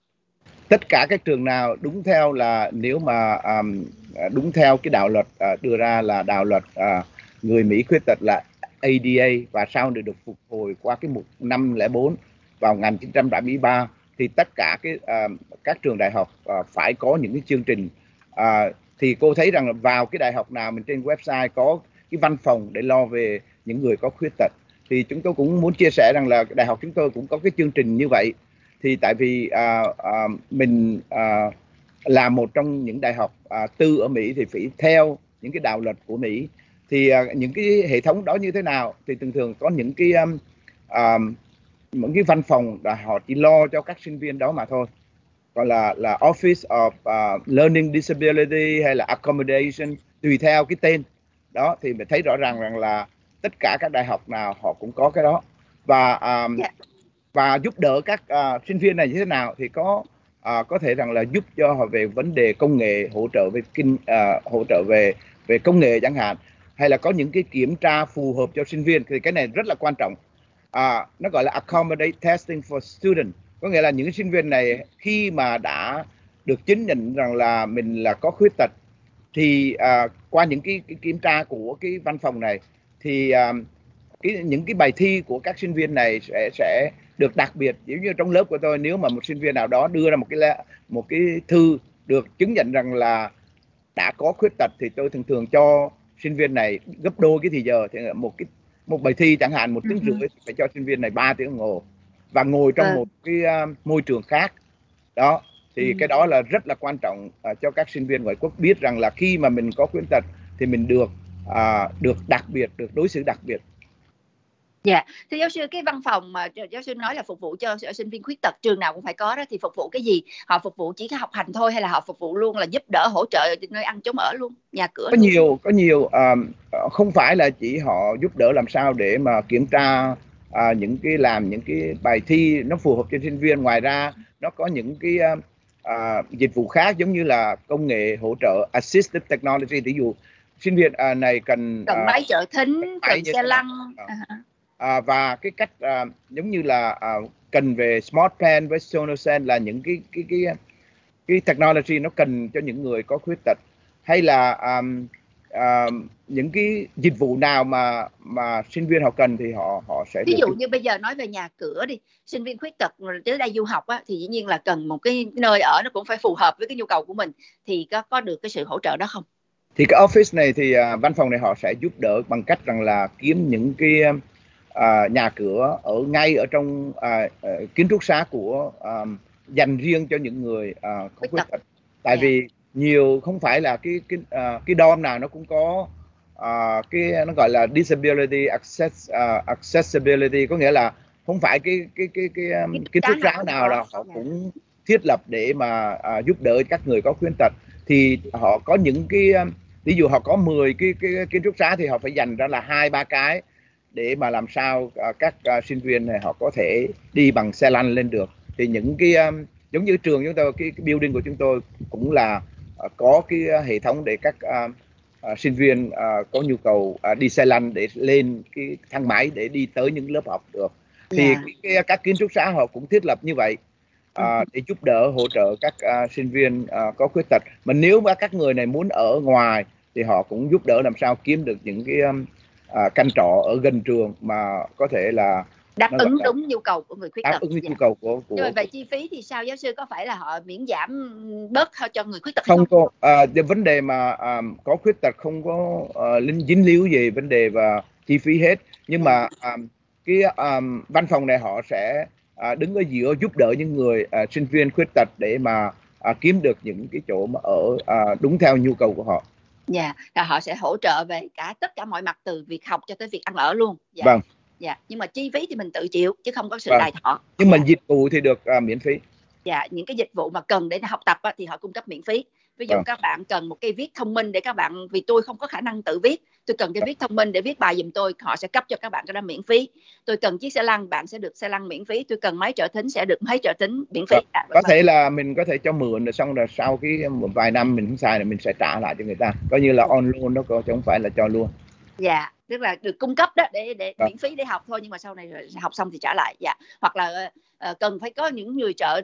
Tất cả các trường nào đúng theo là nếu mà um, đúng theo cái đạo luật uh, đưa ra là đạo luật uh, người Mỹ khuyết tật là ADA và sau này được phục hồi qua cái mục 504 vào 1973 thì tất cả cái uh, các trường đại học uh, phải có những cái chương trình. Uh, thì cô thấy rằng là vào cái đại học nào mình trên website có cái văn phòng để lo về những người có khuyết tật. Thì chúng tôi cũng muốn chia sẻ rằng là đại học chúng tôi cũng có cái chương trình như vậy. Thì tại vì à, à, mình à, là một trong những đại học à, tư ở Mỹ thì phải theo những cái đạo luật của Mỹ. Thì à, những cái hệ thống đó như thế nào thì thường thường có những cái um, um, những cái văn phòng là họ chỉ lo cho các sinh viên đó mà thôi. Gọi là là Office of uh, Learning Disability hay là Accommodation tùy theo cái tên đó thì mình thấy rõ ràng rằng là tất cả các đại học nào họ cũng có cái đó và um, yeah. Dạ. và giúp đỡ các uh, sinh viên này như thế nào thì có uh, có thể rằng là giúp cho họ về vấn đề công nghệ hỗ trợ về kinh uh, hỗ trợ về về công nghệ chẳng hạn hay là có những cái kiểm tra phù hợp cho sinh viên thì cái này rất là quan trọng à, nó gọi là accommodate testing for student có nghĩa là những sinh viên này khi mà đã được chứng nhận rằng là mình là có khuyết tật thì à, qua những cái, cái kiểm tra của cái văn phòng này thì à, cái những cái bài thi của các sinh viên này sẽ sẽ được đặc biệt giống như trong lớp của tôi nếu mà một sinh viên nào đó đưa ra một cái một cái thư được chứng nhận rằng là đã có khuyết tật thì tôi thường thường cho sinh viên này gấp đôi cái thì giờ thì một cái một bài thi chẳng hạn một tiếng ừ. rưỡi phải cho sinh viên này 3 tiếng đồng hồ và ngồi trong ừ. một cái uh, môi trường khác đó thì ừ. cái đó là rất là quan trọng uh, cho các sinh viên ngoại quốc biết rằng là khi mà mình có khuyết tật thì mình được uh, được đặc biệt được đối xử đặc biệt Dạ, thưa giáo sư cái văn phòng mà giáo sư nói là phục vụ cho sinh viên khuyết tật trường nào cũng phải có đó thì phục vụ cái gì? Họ phục vụ chỉ cái học hành thôi hay là họ phục vụ luôn là giúp đỡ hỗ trợ nơi ăn chống ở luôn, nhà cửa? Có luôn. nhiều, có nhiều um, không phải là chỉ họ giúp đỡ làm sao để mà kiểm tra uh, những cái làm những cái bài thi nó phù hợp cho sinh viên ngoài ra nó có những cái uh, dịch vụ khác giống như là công nghệ hỗ trợ assistive technology. Ví dụ sinh viên uh, này cần cần máy trợ thính cần xe lăn uh-huh à, và cái cách à, giống như là à, cần về smart pen với Sonosen là những cái cái cái cái technology nó cần cho những người có khuyết tật. Hay là um, um, những cái dịch vụ nào mà mà sinh viên họ cần thì họ họ sẽ ví dụ như bây giờ nói về nhà cửa đi sinh viên khuyết tật tới đây du học á, thì dĩ nhiên là cần một cái nơi ở nó cũng phải phù hợp với cái nhu cầu của mình thì có có được cái sự hỗ trợ đó không thì cái office này thì uh, văn phòng này họ sẽ giúp đỡ bằng cách rằng là kiếm những cái à, nhà cửa ở ngay ở trong à, à, kiến trúc xá của à, dành riêng cho những người à, có khuyết tật tại yeah. Dạ. vì nhiều không phải là cái cái uh, cái dom nào nó cũng có uh, cái nó gọi là disability access uh, accessibility. Có nghĩa là không phải cái cái cái cái um, kiến trúc xá nào là họ cũng thiết lập để mà uh, giúp đỡ các người có khuyết tật. Thì họ có những cái um, ví dụ họ có 10 cái cái kiến trúc xá thì họ phải dành ra là hai ba cái để mà làm sao các sinh viên này họ có thể đi bằng xe lăn lên được. Thì những cái um, giống như trường chúng tôi cái, cái building của chúng tôi cũng là có cái uh, hệ thống để các uh, uh, sinh viên uh, có nhu cầu uh, đi xe lăn để lên cái thang máy để đi tới những lớp học được thì yeah. Dạ. cái, cái, các kiến trúc xã họ cũng thiết lập như vậy à, để giúp đỡ hỗ trợ các à, sinh viên à, có khuyết tật mà nếu mà các người này muốn ở ngoài thì họ cũng giúp đỡ làm sao kiếm được những cái à, căn trọ ở gần trường mà có thể là đáp ứng đúng nhu cầu của người khuyết tật đáp ứng dạ. nhu cầu của, của rồi về chi phí thì sao giáo sư có phải là họ miễn giảm bớt cho người khuyết tật không, không? có à, vấn đề mà à, có khuyết tật không có à, linh dính líu gì vấn đề và chi phí hết nhưng mà à, cái um, văn phòng này họ sẽ à, đứng ở giữa giúp đỡ những người à, sinh viên khuyết tật để mà à, kiếm được những cái chỗ mà ở à, đúng theo nhu cầu của họ. Dạ, yeah, họ sẽ hỗ trợ về cả tất cả mọi mặt từ việc học cho tới việc ăn ở luôn. Dạ. Vâng. Dạ, nhưng mà chi phí thì mình tự chịu chứ không có sự vâng. đài thọ. Nhưng mà dịch vụ thì được à, miễn phí. Dạ, những cái dịch vụ mà cần để học tập á, thì họ cung cấp miễn phí. Ví dụ à. các bạn cần một cái viết thông minh để các bạn vì tôi không có khả năng tự viết tôi cần cái viết thông minh để viết bài giùm tôi họ sẽ cấp cho các bạn cái đó miễn phí. Tôi cần chiếc xe lăn bạn sẽ được xe lăn miễn phí. Tôi cần máy trợ thính sẽ được máy trợ thính miễn phí. À, có thể là mình có thể cho mượn rồi xong rồi sau cái một vài năm mình không xài thì mình sẽ trả lại cho người ta. Coi như là on luôn đó chứ không phải là cho luôn. Dạ tức là được cung cấp đó để để miễn phí để học thôi nhưng mà sau này học xong thì trả lại dạ. Hoặc là uh, cần phải có những người trợ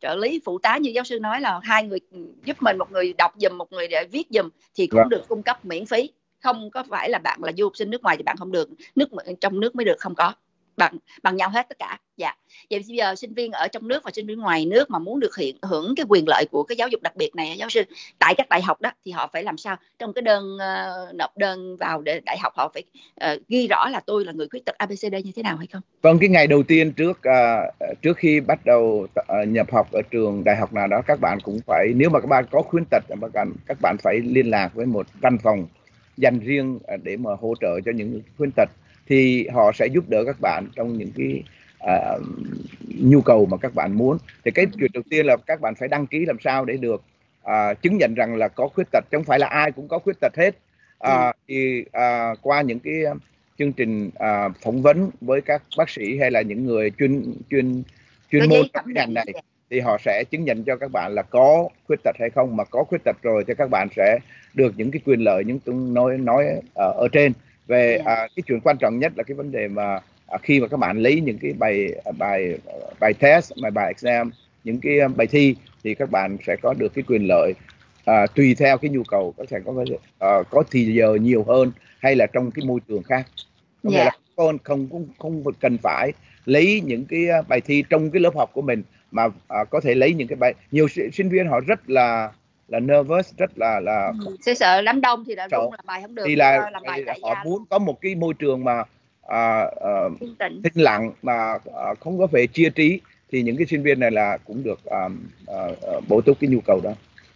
trợ lý phụ tá như giáo sư nói là hai người giúp mình một người đọc dùm một người để viết dùm thì cũng dạ. được cung cấp miễn phí. Không có phải là bạn là du học sinh nước ngoài thì bạn không được. Nước trong nước mới được không có bằng bằng nhau hết tất cả. Dạ. Vậy bây giờ sinh viên ở trong nước và sinh viên ngoài nước mà muốn được hiện hưởng cái quyền lợi của cái giáo dục đặc biệt này giáo sư tại các đại học đó thì họ phải làm sao? Trong cái đơn uh, nộp đơn vào để đại học họ phải uh, ghi rõ là tôi là người khuyết tật abcd như thế nào hay không? Vâng cái ngày đầu tiên trước uh, trước khi bắt đầu uh, nhập học ở trường đại học nào đó các bạn cũng phải nếu mà các bạn có khuyết tật các bạn các bạn phải liên lạc với một văn phòng dành riêng à, để mà hỗ trợ cho những khuyết tật thì họ sẽ giúp đỡ các bạn trong những cái uh, nhu cầu mà các bạn muốn. Thì cái chuyện đầu tiên là các bạn phải đăng ký làm sao để được uh, chứng nhận rằng là có khuyết tật chứ không phải là ai cũng có khuyết tật hết. Uh, thì uh, qua những cái chương trình uh, phỏng vấn với các bác sĩ hay là những người chuyên chuyên chuyên môn trong cái ngành này thì họ sẽ chứng nhận cho các bạn là có khuyết tật hay không. Mà có khuyết tật rồi thì các bạn sẽ được những cái quyền lợi những tôi nói nói ở, ở trên về yeah. Dạ. à, cái chuyện quan trọng nhất là cái vấn đề mà à, khi mà các bạn lấy những cái bài bài bài test bài bài exam những cái um, bài thi thì các bạn sẽ có được cái quyền lợi à, tùy theo cái nhu cầu có thể có à, có thì giờ nhiều hơn hay là trong cái môi trường khác có yeah. Dạ. là con không không không cần phải lấy những cái bài thi trong cái lớp học của mình mà à, có thể lấy những cái bài nhiều sinh viên họ rất là là nervous rất là là ừ. sẽ sợ đám đông thì là sợ. làm bài không được thì là làm bài họ muốn có một cái môi trường mà à, à, tĩnh lặng mà à, không có về chia trí thì những cái sinh viên này là cũng được à, à, bổ túc cái nhu cầu đó.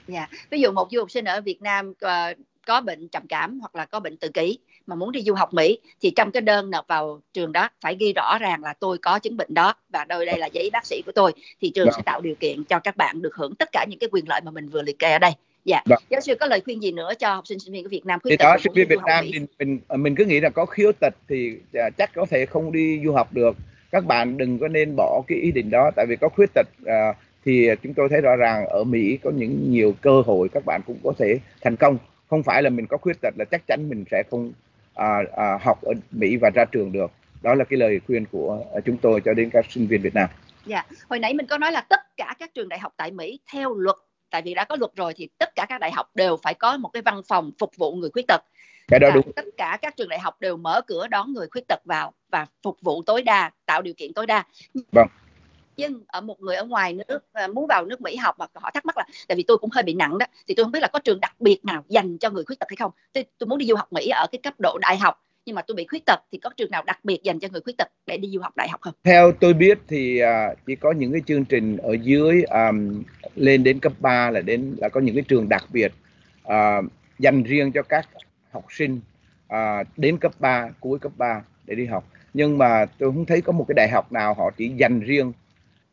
Dạ, ví dụ một du học sinh ở Việt Nam uh, có bệnh trầm cảm hoặc là có bệnh tự kỷ mà muốn đi du học Mỹ thì trong cái đơn nộp vào trường đó phải ghi rõ ràng là tôi có chứng bệnh đó và đây đây là giấy bác sĩ của tôi thì trường sẽ tạo điều kiện cho các bạn được hưởng tất cả những cái quyền lợi mà mình vừa liệt kê ở đây. Dạ. Đó. giáo sư có lời khuyên gì nữa cho học sinh sinh viên của Việt Nam khuyết tật đó sinh viên Việt Nam thì mình mình cứ nghĩ là có khiếu tật thì à, chắc có thể không đi du học được. Các bạn đừng có nên bỏ cái ý định đó tại vì có khuyết tật à, thì chúng tôi thấy rõ ràng ở Mỹ có những nhiều cơ hội các bạn cũng có thể thành công. Không phải là mình có khuyết tật là chắc chắn mình sẽ không à, à, học ở Mỹ và ra trường được đó là cái lời khuyên của à, chúng tôi cho đến các sinh viên Việt Nam. Dạ, hồi nãy mình có nói là tất cả các trường đại học tại Mỹ theo luật tại vì đã có luật rồi thì tất cả các đại học đều phải có một cái văn phòng phục vụ người khuyết tật. Cái đó đúng. Tất cả các trường đại học đều mở cửa đón người khuyết tật vào và phục vụ tối đa, tạo điều kiện tối đa. Vâng nhưng ở một người ở ngoài nước à, muốn vào nước Mỹ học mà họ thắc mắc là tại vì tôi cũng hơi bị nặng đó thì tôi không biết là có trường đặc biệt nào dành cho người khuyết tật hay không tôi, tôi muốn đi du học Mỹ ở cái cấp độ đại học nhưng mà tôi bị khuyết tật thì có trường nào đặc biệt dành cho người khuyết tật để đi du học đại học không? Theo tôi biết thì uh, chỉ có những cái chương trình ở dưới um, lên đến cấp 3 là đến là có những cái trường đặc biệt uh, dành riêng cho các học sinh uh, đến cấp 3 cuối cấp 3 để đi học. Nhưng mà tôi không thấy có một cái đại học nào họ chỉ dành riêng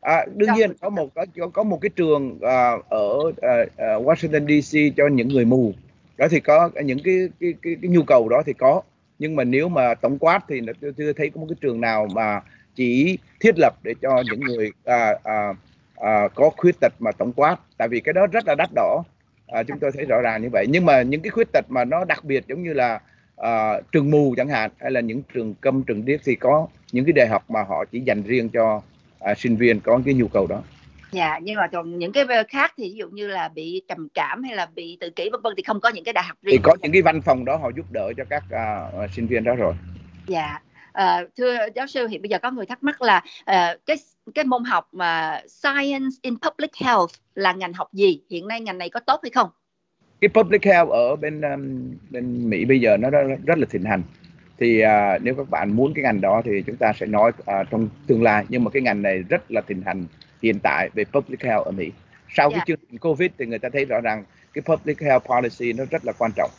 À, đương nhiên có một có có một cái trường uh, ở uh, uh, Washington DC cho những người mù. Đó thì có những cái cái cái, cái nhu cầu đó thì có. Nhưng mà nếu mà tổng quát thì tôi chưa thấy có một cái trường nào mà chỉ thiết lập để cho những người à, à, à, có khuyết tật mà tổng quát. Tại vì cái đó rất là đắt đỏ. À, chúng tôi thấy rõ ràng như vậy. Nhưng mà những cái khuyết tật mà nó đặc biệt giống như là à, trường mù chẳng hạn hay là những trường câm trường điếc thì có những cái đại học mà họ chỉ dành riêng cho à, sinh viên có cái nhu cầu đó. Dạ nhưng mà còn những cái khác thì ví dụ như là bị trầm cảm hay là bị tự kỷ vân vân thì không có những cái đại học riêng. Thì có những cái văn phòng đó họ giúp đỡ cho các uh, sinh viên đó rồi. Dạ à, thưa giáo sư hiện bây giờ có người thắc mắc là uh, cái cái môn học mà science in public health là ngành học gì? Hiện nay ngành này có tốt hay không? Cái public health ở bên um, bên Mỹ bây giờ nó rất, rất là thịnh hành thì uh, nếu các bạn muốn cái ngành đó thì chúng ta sẽ nói uh, trong tương lai nhưng mà cái ngành này rất là thịnh hành hiện tại về public health ở Mỹ sau yeah. cái dạ. chương trình Covid thì người ta thấy rõ ràng cái public health policy nó rất là quan trọng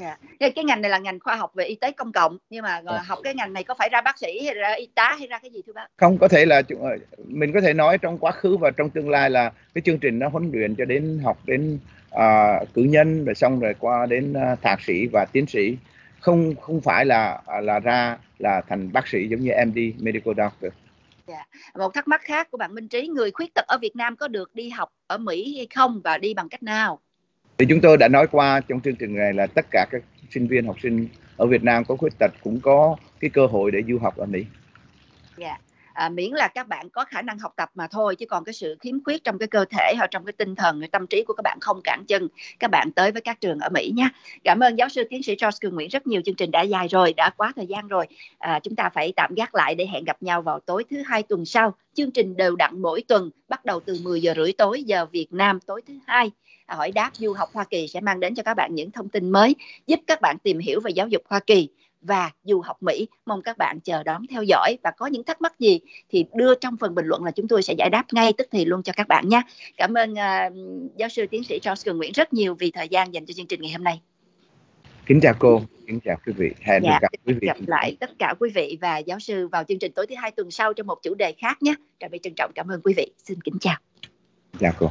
Yeah. Dạ. cái ngành này là ngành khoa học về y tế công cộng nhưng mà à. học cái ngành này có phải ra bác sĩ hay ra y tá hay ra cái gì thưa bác? Không có thể là ờ, mình có thể nói trong quá khứ và trong tương lai là cái chương trình nó huấn luyện cho đến học đến uh, cử nhân rồi xong rồi qua đến uh, thạc sĩ và tiến sĩ không không phải là là ra là thành bác sĩ giống như MD medical doctor. Yeah. Dạ. Một thắc mắc khác của bạn Minh Trí, người khuyết tật ở Việt Nam có được đi học ở Mỹ hay không và đi bằng cách nào? Thì chúng tôi đã nói qua trong chương trình này là tất cả các sinh viên học sinh ở Việt Nam có khuyết tật cũng có cái cơ hội để du học ở Mỹ. Dạ. Yeah à, miễn là các bạn có khả năng học tập mà thôi chứ còn cái sự khiếm khuyết trong cái cơ thể hoặc trong cái tinh thần tâm trí của các bạn không cản chân. Các bạn tới với các trường ở Mỹ nha. Cảm ơn giáo sư tiến sĩ George Cường Nguyễn. Rất nhiều chương trình đã dài rồi đã quá thời gian rồi. À, chúng ta phải tạm gác lại để hẹn gặp nhau vào tối thứ hai tuần sau. Chương trình đều đặn mỗi tuần bắt đầu từ 10 giờ rưỡi tối giờ Việt Nam tối thứ hai. Hỏi đáp du học Hoa Kỳ sẽ mang đến cho các bạn những thông tin mới giúp các bạn tìm hiểu về giáo dục Hoa Kỳ và du học Mỹ. Mong các bạn chờ đón theo dõi và có những thắc mắc gì thì đưa trong phần bình luận là chúng tôi sẽ giải đáp ngay tức thì luôn cho các bạn nhé. Cảm ơn uh, giáo sư tiến sĩ Charles Cường Nguyễn rất nhiều vì thời gian dành cho chương trình ngày hôm nay. Kính chào cô, kính chào quý vị. Hẹn dạ, gặp quý vị. Gặp lại tất cả quý vị và giáo sư vào chương trình tối thứ hai tuần sau trong một chủ đề khác nhé. Trà My trân trọng cảm ơn quý vị. Xin kính chào. Chào cô.